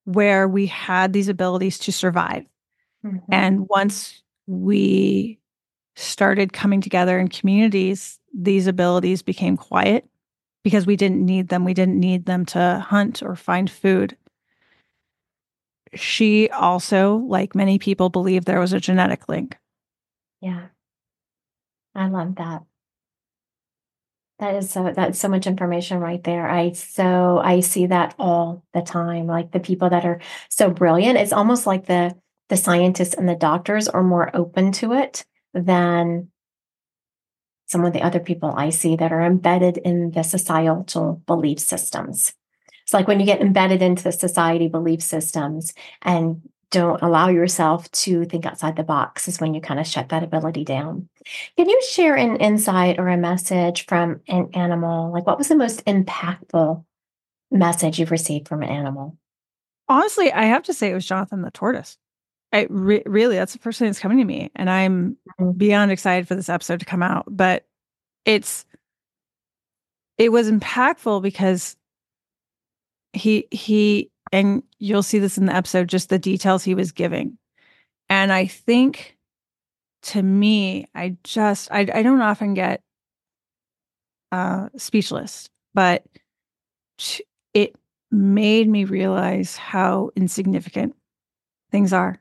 where we had these abilities to survive. Mm-hmm. And once we started coming together in communities, these abilities became quiet because we didn't need them. We didn't need them to hunt or find food. She also, like many people, believed there was a genetic link. Yeah. I love that. That is so that's so much information right there. I so I see that all the time. Like the people that are so brilliant, it's almost like the the scientists and the doctors are more open to it than some of the other people I see that are embedded in the societal belief systems. It's like when you get embedded into the society belief systems and don't allow yourself to think outside the box is when you kind of shut that ability down. Can you share an insight or a message from an animal? Like, what was the most impactful message you've received from an animal? Honestly, I have to say it was Jonathan the tortoise. I re- really, that's the first thing that's coming to me, and I'm mm-hmm. beyond excited for this episode to come out. But it's it was impactful because he he and you'll see this in the episode, just the details he was giving. And I think to me, I just, I, I don't often get uh, speechless, but it made me realize how insignificant things are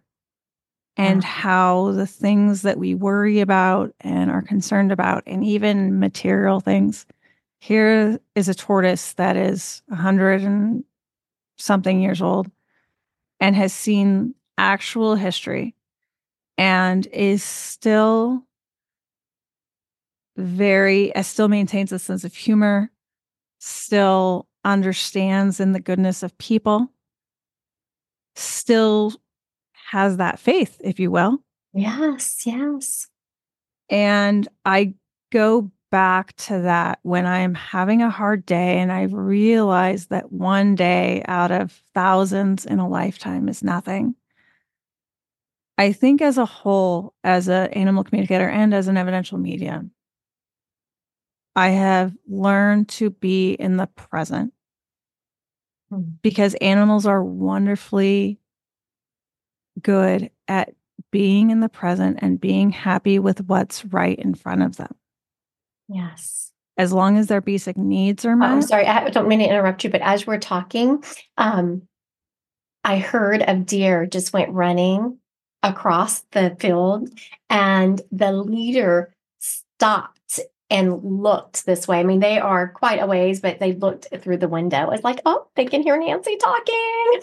and how the things that we worry about and are concerned about, and even material things. Here is a tortoise that is a hundred and something years old and has seen actual history and is still very uh, still maintains a sense of humor still understands in the goodness of people still has that faith if you will. Yes yes. And i go back to that when I'm having a hard day and I realize that one day out of thousands in a lifetime is nothing. I think as a whole, as an animal communicator and as an evidential medium, I have learned to be in the present hmm. because animals are wonderfully good at being in the present and being happy with what's right in front of them. Yes. As long as their basic needs are met. I'm sorry, I don't mean to interrupt you, but as we're talking, um, I heard a deer just went running across the field, and the leader stopped and looked this way. I mean, they are quite a ways, but they looked through the window. It's like, oh, they can hear Nancy talking.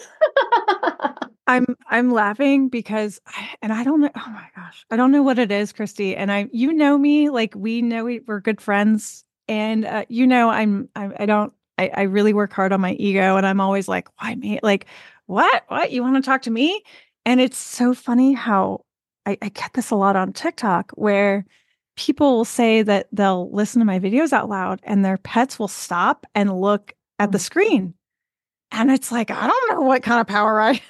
[LAUGHS] I'm I'm laughing because I, and I don't know oh my gosh I don't know what it is Christy and I you know me like we know we, we're good friends and uh, you know I'm I, I don't I, I really work hard on my ego and I'm always like why me? Like what? What? You want to talk to me? And it's so funny how I, I get this a lot on TikTok where people will say that they'll listen to my videos out loud and their pets will stop and look at the mm. screen and it's like I don't know what kind of power I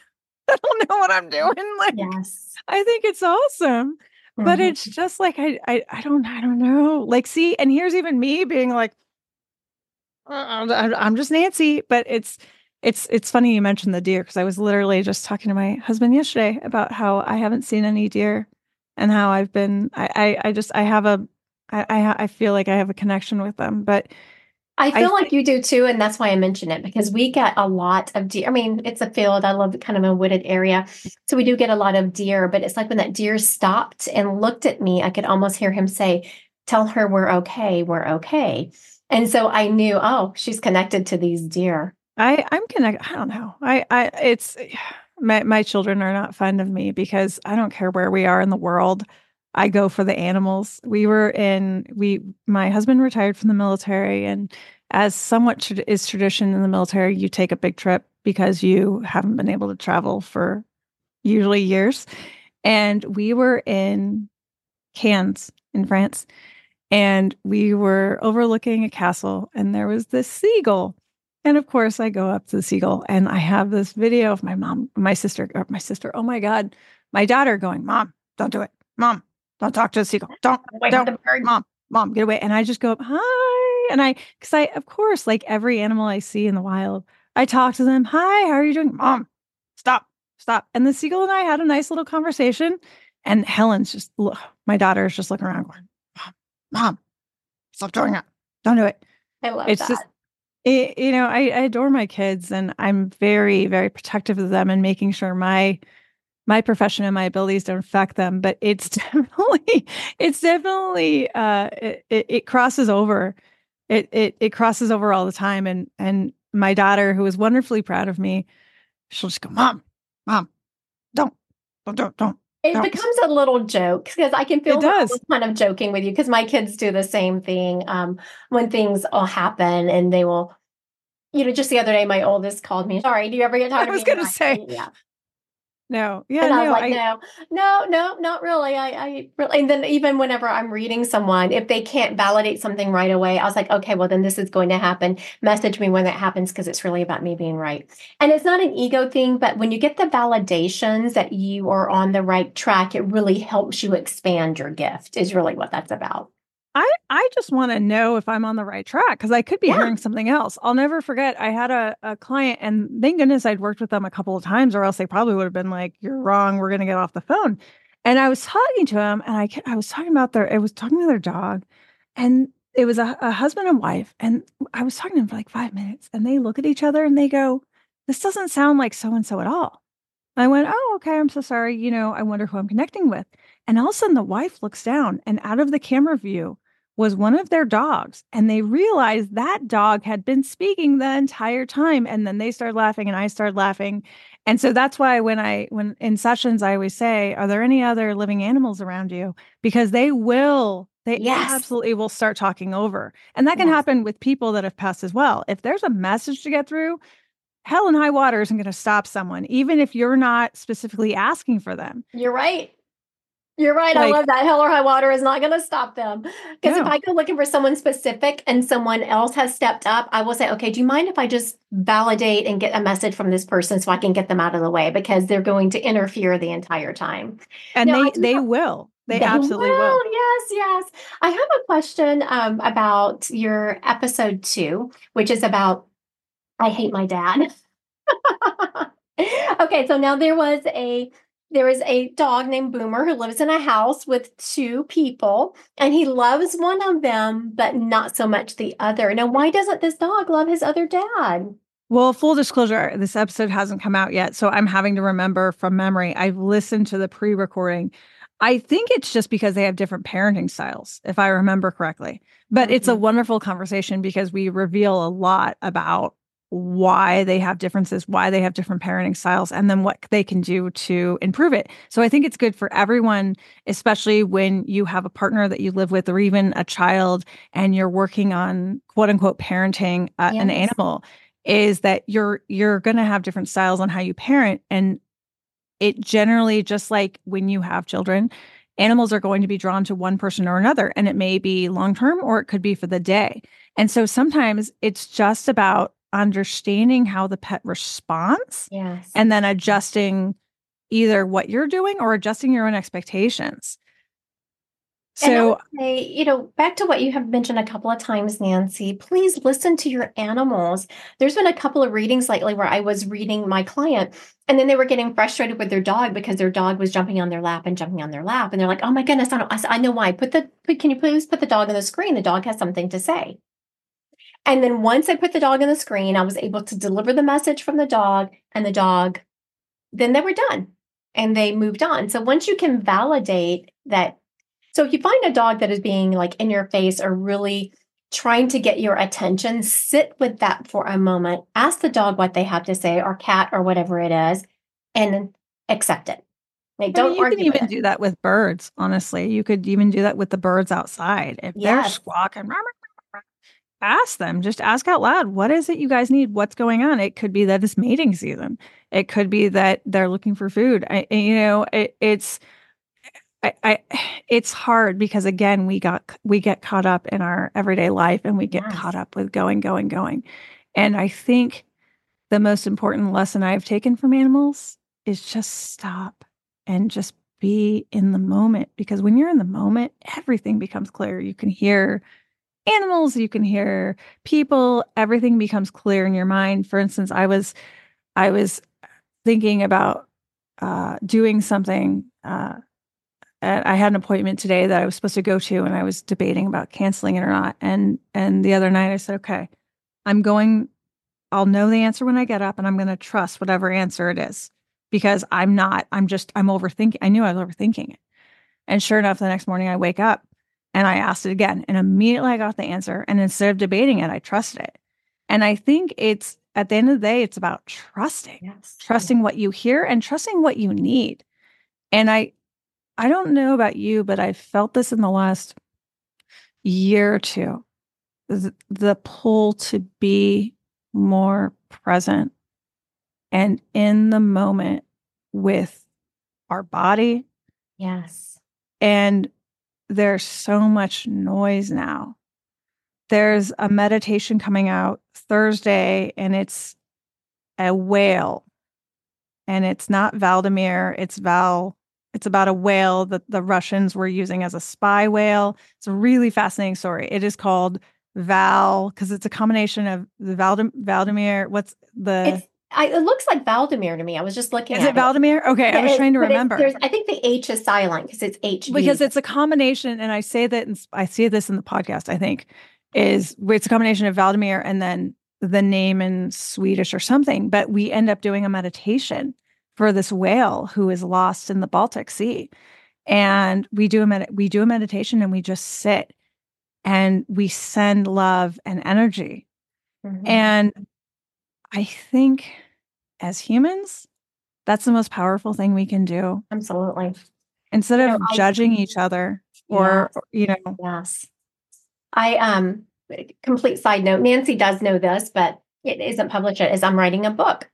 [LAUGHS] I don't know what I'm doing. Like, yes. I think it's awesome. Mm-hmm. But it's just like I, I I don't I don't know. Like, see, and here's even me being like, uh, I'm just Nancy. But it's it's it's funny you mentioned the deer because I was literally just talking to my husband yesterday about how I haven't seen any deer and how I've been I I, I just I have a I, I I feel like I have a connection with them. But I feel I like you do too, and that's why I mention it because we get a lot of deer. I mean, it's a field. I love kind of a wooded area, so we do get a lot of deer. But it's like when that deer stopped and looked at me, I could almost hear him say, "Tell her we're okay. We're okay." And so I knew, oh, she's connected to these deer. I I'm connected. I don't know. I I it's [SIGHS] my my children are not fond of me because I don't care where we are in the world. I go for the animals. We were in we my husband retired from the military and as somewhat tra- is tradition in the military, you take a big trip because you haven't been able to travel for usually years. And we were in Cannes in France and we were overlooking a castle and there was this seagull and of course i go up to the seagull and i have this video of my mom my sister my sister oh my god my daughter going mom don't do it mom don't talk to the seagull. Don't don't. Mom mom get away. And i just go hi. And i because i of course like every animal i see in the wild i talk to them hi how are you doing? Mom stop stop. And the seagull and i had a nice little conversation and helen's just look my daughter is just looking around going mom, mom, stop doing it. Don't do it. I love it's that. Just, it, you know, I, I adore my kids and I'm very, very protective of them and making sure my my profession and my abilities don't affect them. But it's [LAUGHS] definitely, it's definitely uh it, it, crosses over. It it it crosses over all the time. And and my daughter, who is wonderfully proud of me, she'll just go, Mom, Mom, don't, don't, don't, don't it becomes a little joke because I can feel kind of joking with you because my kids do the same thing um, when things all happen and they will, you know, just the other day, my oldest called me. Sorry, do you ever get [LAUGHS] tired? I was going to say, yeah. No, yeah, and no, I was like, I, no, no, no, not really. I, I really, and then even whenever I'm reading someone, if they can't validate something right away, I was like, okay, well, then this is going to happen. Message me when that happens because it's really about me being right. And it's not an ego thing, but when you get the validations that you are on the right track, it really helps you expand your gift, is really what that's about. I I just want to know if I'm on the right track because I could be yeah. hearing something else. I'll never forget. I had a, a client, and thank goodness I'd worked with them a couple of times, or else they probably would have been like, "You're wrong. We're going to get off the phone." And I was talking to him, and I I was talking about their. I was talking to their dog, and it was a, a husband and wife, and I was talking to them for like five minutes, and they look at each other and they go, "This doesn't sound like so and so at all." I went, "Oh, okay. I'm so sorry. You know, I wonder who I'm connecting with." And all of a sudden, the wife looks down, and out of the camera view was one of their dogs. And they realized that dog had been speaking the entire time. And then they started laughing and I started laughing. And so that's why when I, when in sessions, I always say, Are there any other living animals around you? Because they will, they yes. absolutely will start talking over. And that can yes. happen with people that have passed as well. If there's a message to get through, hell and high water isn't going to stop someone, even if you're not specifically asking for them. You're right. You're right. Like, I love that. Hell or high water is not going to stop them. Because no. if I go looking for someone specific and someone else has stepped up, I will say, okay, do you mind if I just validate and get a message from this person so I can get them out of the way because they're going to interfere the entire time. And now, they they will. They, they absolutely will. will. Yes, yes. I have a question um, about your episode two, which is about I hate my dad. [LAUGHS] okay, so now there was a there is a dog named Boomer who lives in a house with two people, and he loves one of them, but not so much the other. Now, why doesn't this dog love his other dad? Well, full disclosure, this episode hasn't come out yet. So I'm having to remember from memory. I've listened to the pre recording. I think it's just because they have different parenting styles, if I remember correctly. But mm-hmm. it's a mm-hmm. wonderful conversation because we reveal a lot about why they have differences, why they have different parenting styles, and then what they can do to improve it. So I think it's good for everyone, especially when you have a partner that you live with, or even a child, and you're working on quote unquote parenting uh, yes. an animal. Is that you're you're going to have different styles on how you parent, and it generally just like when you have children, animals are going to be drawn to one person or another, and it may be long term or it could be for the day. And so sometimes it's just about understanding how the pet responds yes. and then adjusting either what you're doing or adjusting your own expectations. So, say, you know, back to what you have mentioned a couple of times, Nancy, please listen to your animals. There's been a couple of readings lately where I was reading my client and then they were getting frustrated with their dog because their dog was jumping on their lap and jumping on their lap. And they're like, oh my goodness, I, don't, I, I know why. Put the, put, can you please put the dog on the screen? The dog has something to say. And then once I put the dog on the screen, I was able to deliver the message from the dog and the dog, then they were done and they moved on. So once you can validate that, so if you find a dog that is being like in your face or really trying to get your attention, sit with that for a moment, ask the dog what they have to say or cat or whatever it is, and accept it. Like, don't you can even do that with birds. Honestly, you could even do that with the birds outside if yes. they're squawking ask them, just ask out loud, what is it you guys need? What's going on? It could be that it's mating season. It could be that they're looking for food. I, eh, you know, it, it's, I, I, [SIGHS] it's hard because again, we got, we get caught up in our everyday life and we get yes. caught up with going, going, going. And I think the most important lesson I've taken from animals is just stop and just be in the moment because when you're in the moment, everything becomes clear. You can hear animals, you can hear people, everything becomes clear in your mind. For instance, I was I was thinking about uh, doing something. Uh, I had an appointment today that I was supposed to go to, and I was debating about canceling it or not. And and the other night I said, okay, I'm going. I'll know the answer when I get up, and I'm going to trust whatever answer it is because I'm not. I'm just. I'm overthinking. I knew I was overthinking it. And sure enough, the next morning I wake up and I asked it again, and immediately I got the answer. And instead of debating it, I trusted it. And I think it's at the end of the day, it's about trusting, yes. trusting what you hear and trusting what you need. And I, I don't know about you, but I felt this in the last year or two the, the pull to be more present and in the moment with our body. Yes. And there's so much noise now. There's a meditation coming out Thursday, and it's a whale. And it's not Vladimir, it's Val. It's about a whale that the Russians were using as a spy whale. It's a really fascinating story. It is called Val because it's a combination of the Valdem- Vladimir. What's the? It's, I, it looks like Hvaldimir to me. I was just looking. Is it Hvaldimir? Okay, yeah, I was trying to remember. I think the H is silent because it's H. Because it's a combination, and I say that in, I see this in the podcast. I think is it's a combination of Hvaldimir and then the name in Swedish or something. But we end up doing a meditation for this whale who is lost in the Baltic Sea, and we do a med- we do a meditation and we just sit and we send love and energy. Mm-hmm. And I think as humans, that's the most powerful thing we can do. Absolutely. Instead you of know, judging each other or, you know. Yes. I um complete side note, Nancy does know this, but it isn't published yet, is I'm writing a book.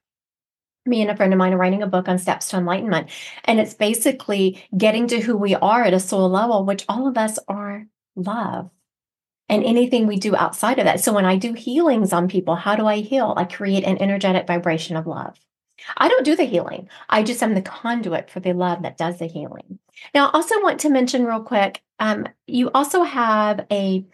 Me and a friend of mine are writing a book on steps to enlightenment. And it's basically getting to who we are at a soul level, which all of us are love and anything we do outside of that. So when I do healings on people, how do I heal? I create an energetic vibration of love. I don't do the healing. I just am the conduit for the love that does the healing. Now, I also want to mention real quick um, you also have a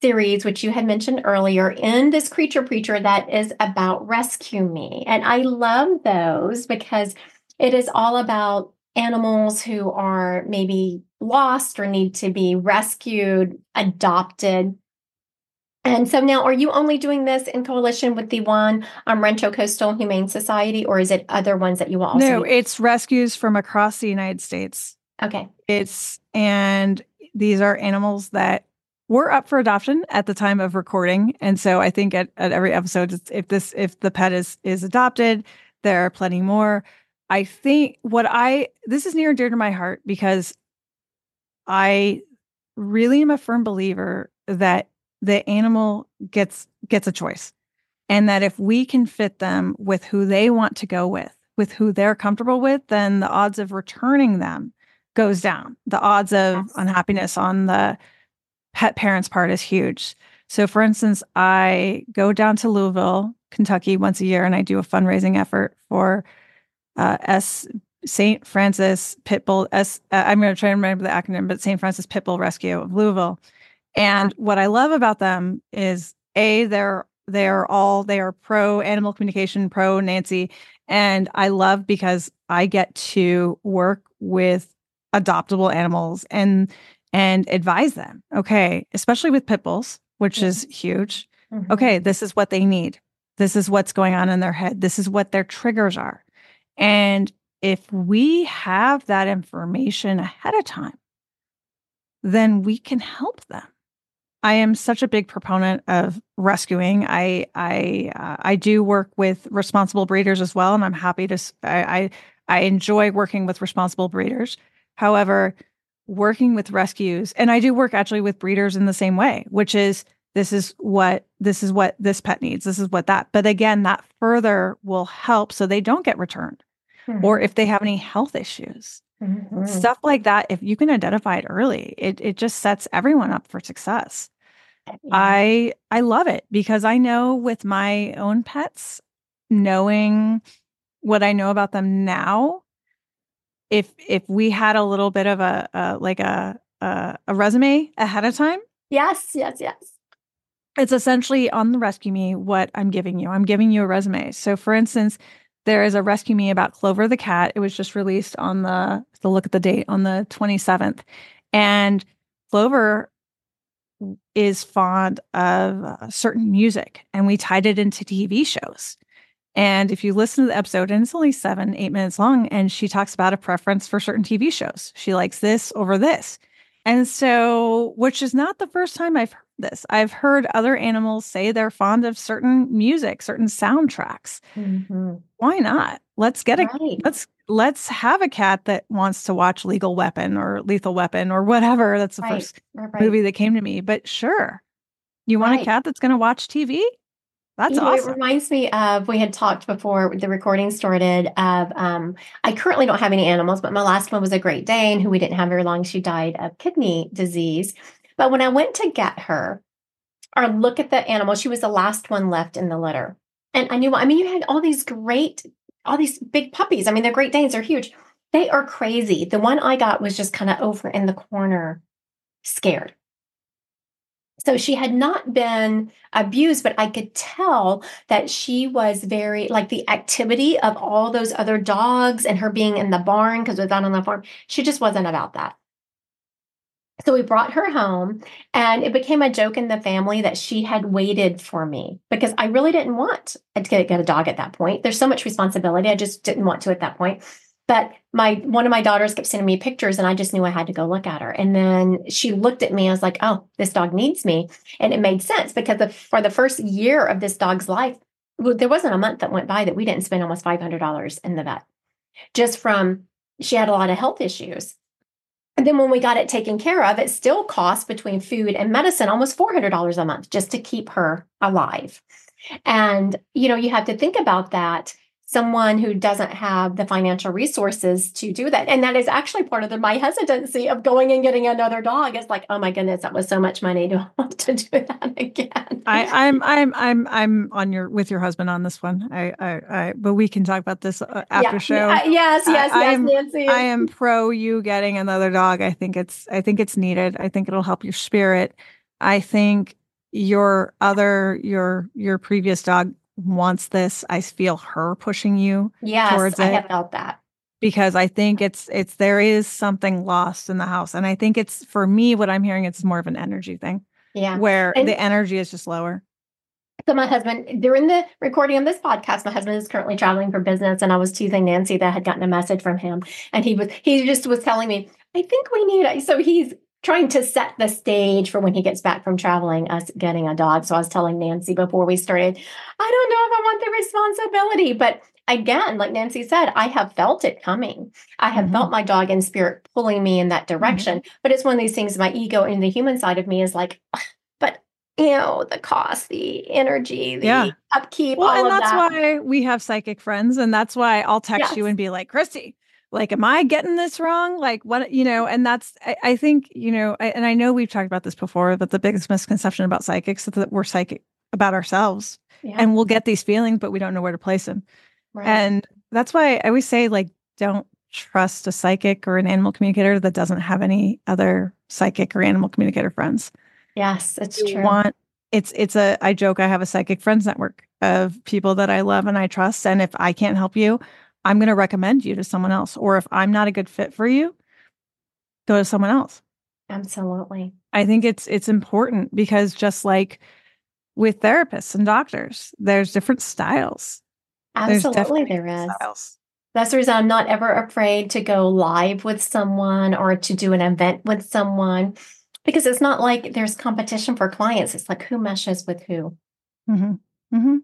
series, which you had mentioned earlier, in this Creature Preacher that is about Rescue Me. And I love those because it is all about animals who are maybe lost or need to be rescued, adopted. And so now, are you only doing this in coalition with the one um, Rancho Coastal Humane Society, or is it other ones that you will also? No, it's rescues from across the United States. Okay. It's, and these are animals that were up for adoption at the time of recording. And so I think at, at every episode, if this, if the pet is, is adopted, there are plenty more. I think what I this is near and dear to my heart because I really am a firm believer that the animal gets gets a choice and that if we can fit them with who they want to go with with who they're comfortable with then the odds of returning them goes down the odds of yes. unhappiness on the pet parents part is huge so for instance i go down to louisville kentucky once a year and i do a fundraising effort for uh, S St. Francis Pitbull S. Uh, I'm going to try and remember the acronym, but St. Francis Pitbull Rescue of Louisville. And what I love about them is a they're they're all they are pro animal communication, pro Nancy, and I love because I get to work with adoptable animals and and advise them. Okay, especially with pit bulls, which mm-hmm. is huge. Mm-hmm. Okay, this is what they need. This is what's going on in their head. This is what their triggers are. And if we have that information ahead of time, then we can help them. I am such a big proponent of rescuing. I I uh, I do work with responsible breeders as well, and I'm happy to. I, I I enjoy working with responsible breeders. However, working with rescues, and I do work actually with breeders in the same way, which is this is what this is what this pet needs this is what that but again that further will help so they don't get returned mm-hmm. or if they have any health issues. Mm-hmm. stuff like that if you can identify it early it it just sets everyone up for success. I i love it because i know with my own pets knowing what i know about them now if if we had a little bit of a, a like a, a a resume ahead of time yes yes yes. It's essentially on the rescue me what i'm giving you. I'm giving you a resume. So for instance there is a rescue me about clover the cat it was just released on the the look at the date on the 27th and clover is fond of uh, certain music and we tied it into tv shows and if you listen to the episode, and it's only seven, eight minutes long, and she talks about a preference for certain TV shows. She likes this over this. And so, which is not the first time I've heard this. I've heard other animals say they're fond of certain music, certain soundtracks. Mm-hmm. Why not? Let's get right. a let's let's have a cat that wants to watch Legal Weapon or Lethal Weapon or whatever. That's the right. first right. movie that came to me. But sure, you want a cat that's going to watch TV? That's you know, awesome. It reminds me of we had talked before the recording started of um, I currently don't have any animals, but my last one was a Great Dane who we didn't have very long. She died of kidney disease. But when I went to get her or look at the animal, she was the last one left in the litter. And I knew I mean you had all these great all these big puppies. I mean they're Great Danes, they're huge. They are crazy. The one I got was just kind of over in the corner scared. So she had not been abused, but I could tell that she was very like the activity of all those other dogs and her being in the barn because it was on the farm. She just wasn't about that. So we brought her home, and it became a joke in the family that she had waited for me because I really didn't want to get, a dog at that point. There's so much responsibility. I just didn't want to at that point. But my one of my daughters kept sending me pictures, and I just knew I had to go look at her. And then she looked at me. I was like, "Oh, this dog needs me," and it made sense because the, for the first year of this dog's life, well, there wasn't a month that went by that we didn't spend almost five hundred dollars in the vet, just from she had a lot of health issues. And then when we got it taken care of, it still cost between food and medicine almost $400 a month just to keep her alive. And, you know, you have to think about that someone who doesn't have the financial resources to do that. And that is actually part of the, my hesitancy of going and getting another dog. It's like, oh my goodness, that was so much money. to want [LAUGHS] to do that again? I, am I'm, I'm, I'm, I'm on your, with your husband on this one. I, I, I but we can talk about this uh, after yeah. show. Yes, yes, I, yes, I am, Nancy. I am pro you getting another dog. I think it's, I think it's needed. I think it'll help your spirit. I think your other, your, your previous dog wants this. I feel her pushing you yes, towards it. I have felt that. Because I think it's it's there is something lost in the house. And I think it's for me, what I'm hearing it's more of an energy thing. Yeah. Where and the energy is just lower. So my husband, during the recording of this podcast, my husband is currently traveling for business, and I was teasing Nancy that I had gotten a message from him, and he was he just was telling me, I think we need. So he's trying to set the stage for when he gets back from traveling, us getting a dog. So I was telling Nancy before we started, I don't know if I want the responsibility. But again, like Nancy said, I have felt it coming. I have mm-hmm. felt my dog in spirit pulling me in that direction. Mm-hmm. But it's one of these things, my ego and the human side of me is like, [SIGHS] but you know, the cost, the energy, the yeah. upkeep. Well, and that's that. why we have psychic friends. And that's why I'll text yes. you and be like, Christy, like am i getting this wrong like what you know and that's i, I think you know I, and i know we've talked about this before but the biggest misconception about psychics is that we're psychic about ourselves yeah. and we'll get these feelings but we don't know where to place them right. and that's why i always say like don't trust a psychic or an animal communicator that doesn't have any other psychic or animal communicator friends yes it's you true want it's it's a i joke i have a psychic friends network of people that i love and i trust and if i can't help you I'm going to recommend you to someone else. Or if I'm not a good fit for you, go to someone else. Absolutely. I think it's it's important because just like with therapists and doctors, there's different styles. Absolutely, there is. Styles. That's the reason I'm not ever afraid to go live with someone or to do an event with someone because it's not like there's competition for clients. It's like who meshes with who. Mm-hmm. Mm-hmm.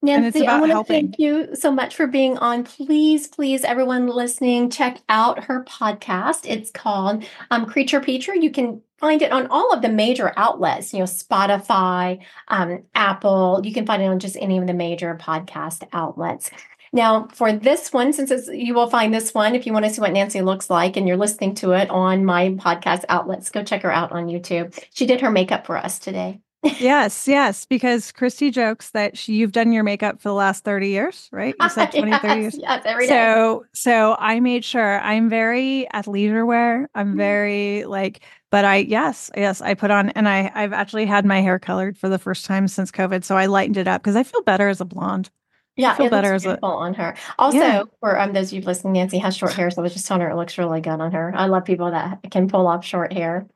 Nancy, I want to thank you so much for being on. Please, please, everyone listening, check out her podcast. It's called um, Creature Preacher. You can find it on all of the major outlets, you know, Spotify, um, Apple. You can find it on just any of the major podcast outlets. Now, for this one, since you will find this one, if you want to see what Nancy looks like and you're listening to it on my podcast outlets, go check her out on YouTube. She did her makeup for us today yes, yes, because Christy jokes that she, you've done your makeup for the last 30 years, right? You said 20, [LAUGHS] yes, 30 years. Yes, every day. So, so I made sure I'm very athleisure wear. I'm mm-hmm. very like, but I, yes, yes, I put on, and I, I've actually had my hair colored for the first time since COVID. So I lightened it up because I feel better as a blonde. Yeah, I feel better as a on her. Also, yeah. for um, those of you listening, Nancy has short hair, so I was just telling her it looks really good on her. I love people that can pull off short hair.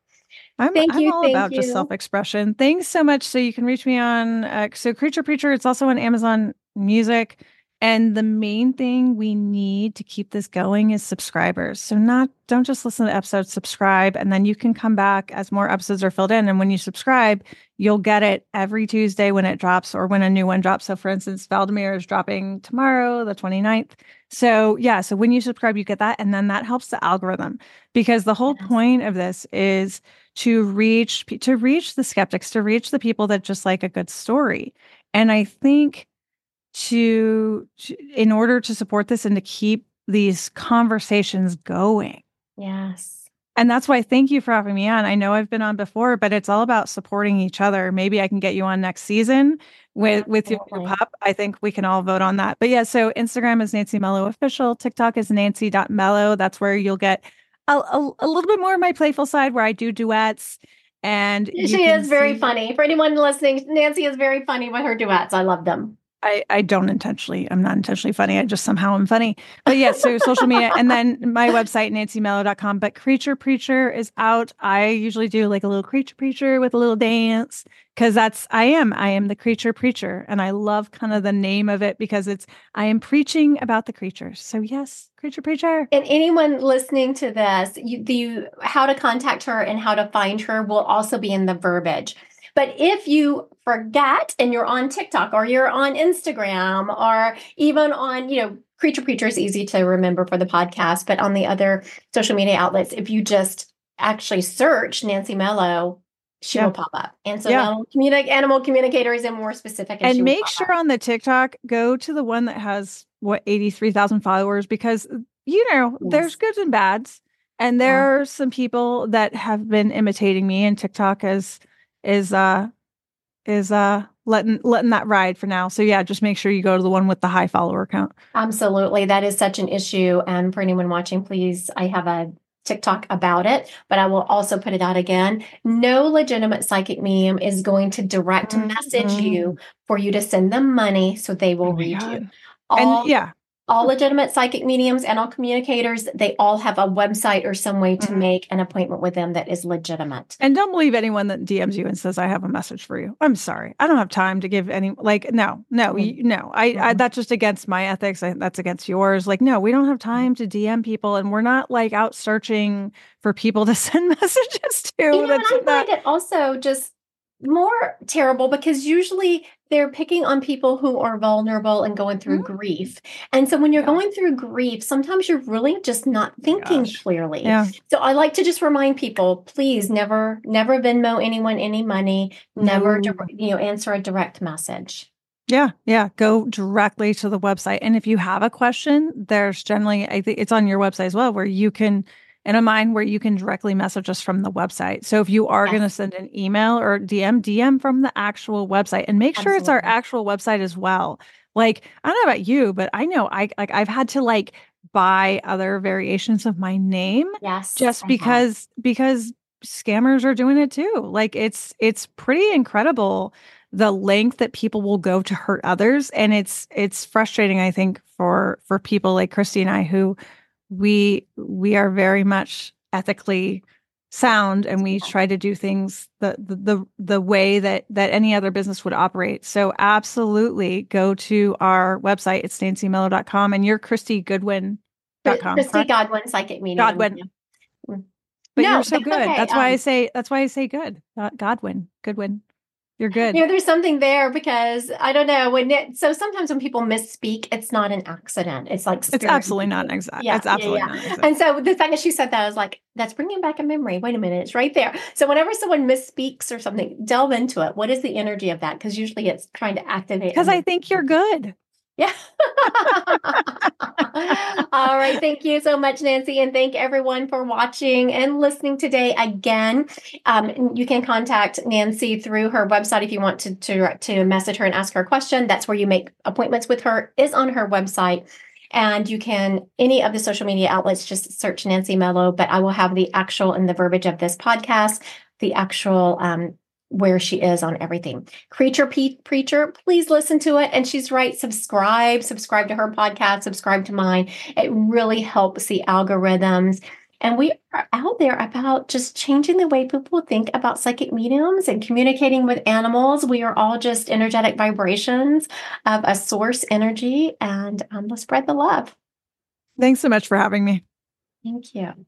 I'm, thank I'm you, all about you. just self expression. Thanks so much. So you can reach me on uh, so Creature Preacher. It's also on Amazon Music. And the main thing we need to keep this going is subscribers. So not don't just listen to episodes, subscribe, and then you can come back as more episodes are filled in. And when you subscribe, you'll get it every Tuesday when it drops or when a new one drops. So for instance, Hvaldimir is dropping tomorrow, the 29th. So yeah, so when you subscribe, you get that. And then that helps the algorithm because the whole point of this is to reach to reach the skeptics, to reach the people that just like a good story. And I think to, to in order to support this and to keep these conversations going. Yes. And that's why thank you for having me on. I know I've been on before, but it's all about supporting each other. Maybe I can get you on next season with with your, your pup. I think we can all vote on that. But yeah, so Instagram is Nancy Mello official. TikTok is nancy.mello. That's where you'll get a, a, a little bit more of my playful side where I do duets. And she is very see... funny. For anyone listening, Nancy is very funny with her duets. I love them. I, I don't intentionally, I'm not intentionally funny. I just somehow am funny. But yeah, so social media and then my website, nancymello.com. But Creature Preacher is out. I usually do like a little creature preacher with a little dance because that's, I am, I am the creature preacher. And I love kind of the name of it because it's, I am preaching about the creatures. So yes, Creature Preacher. And anyone listening to this, you, the how to contact her and how to find her will also be in the verbiage. But if you forget and you're on TikTok or you're on Instagram or even on, you know, Creature Preacher is easy to remember for the podcast, but on the other social media outlets, if you just actually search Nancy Mello, she yeah. will pop up. And so yeah. communi- animal communicators and more specific. And, and make sure up. on the TikTok, go to the one that has what 83,000 followers because you know, yes. there's goods and bads. And there yeah. are some people that have been imitating me and TikTok as is uh is uh letting letting that ride for now. So yeah, just make sure you go to the one with the high follower count. Absolutely. That is such an issue. And for anyone watching, please, I have a TikTok about it, but I will also put it out again. No legitimate psychic medium is going to direct mm-hmm. message you for you to send them money so they will oh read God. you. All, and yeah, all legitimate psychic mediums and all communicators, they all have a website or some way to mm-hmm. make an appointment with them that is legitimate. And don't believe anyone that DMs you and says, I have a message for you. I'm sorry. I don't have time to give any, like, no, no, mm-hmm. no. I, mm-hmm. I, that's just against my ethics. I, that's against yours. Like, no, we don't have mm-hmm. time to DM people and we're not like out searching for people to [LAUGHS] send messages to. You know, and I find it also just more terrible because usually they're picking on people who are vulnerable and going through mm-hmm. grief. And so when you're yeah. going through grief, sometimes you're really just not thinking Gosh. clearly. Yeah. So I like to just remind people, please never, never Venmo anyone any money, never, no. you know, answer a direct message. Yeah, yeah. Go directly to the website. And if you have a question, there's generally, I think it's on your website as well, where you can and a mine where you can directly message us from the website. So if you are yes. going to send an email or DM, DM from the actual website and make sure it's our actual website as well. Like, I don't know about you, but I know I like I've had to like buy other variations of my name. Yes. Just because because scammers are doing it too. Like it's it's pretty incredible the length that people will go to hurt others and it's it's frustrating I think for for people like Christy and I who we we are very much ethically sound and we try to do things the, the the the, way that that any other business would operate. So absolutely go to our website. It's nancymello.com and you're christy goodwin.com christy godwin psychic medium godwin. But no, you're so good. okay. that's why um, i say that's why i say good. Godwin. Goodwin You're good. You know, there's something there because I don't know when it, so sometimes when people misspeak, it's not an accident. It's like it's absolutely not an exact. Yeah, it's absolutely yeah, yeah. not. Exact. And so the fact that she said that, I was like, that's bringing back a memory. Wait a minute, it's right there. So whenever someone misspeaks or something, delve into it. What is the energy of that? Because usually it's trying to activate. Because I think you're good. Yeah. [LAUGHS] All right. Thank you so much, Nancy. And thank everyone for watching and listening today. Again, um, you can contact Nancy through her website if you want to, to, to message her and ask her a question. That's where you make appointments with her, is on her website. And you can, any of the social media outlets, just search Nancy Mello, but I will have the actual and the verbiage of this podcast, the actual um, where she is on everything. Creature Pe- Preacher, please listen to it. And she's right. Subscribe, subscribe to her podcast, subscribe to mine. It really helps the algorithms. And we are out there about just changing the way people think about psychic mediums and communicating with animals. We are all just energetic vibrations of a source energy, and um, let's spread the love. Thanks so much for having me. Thank you.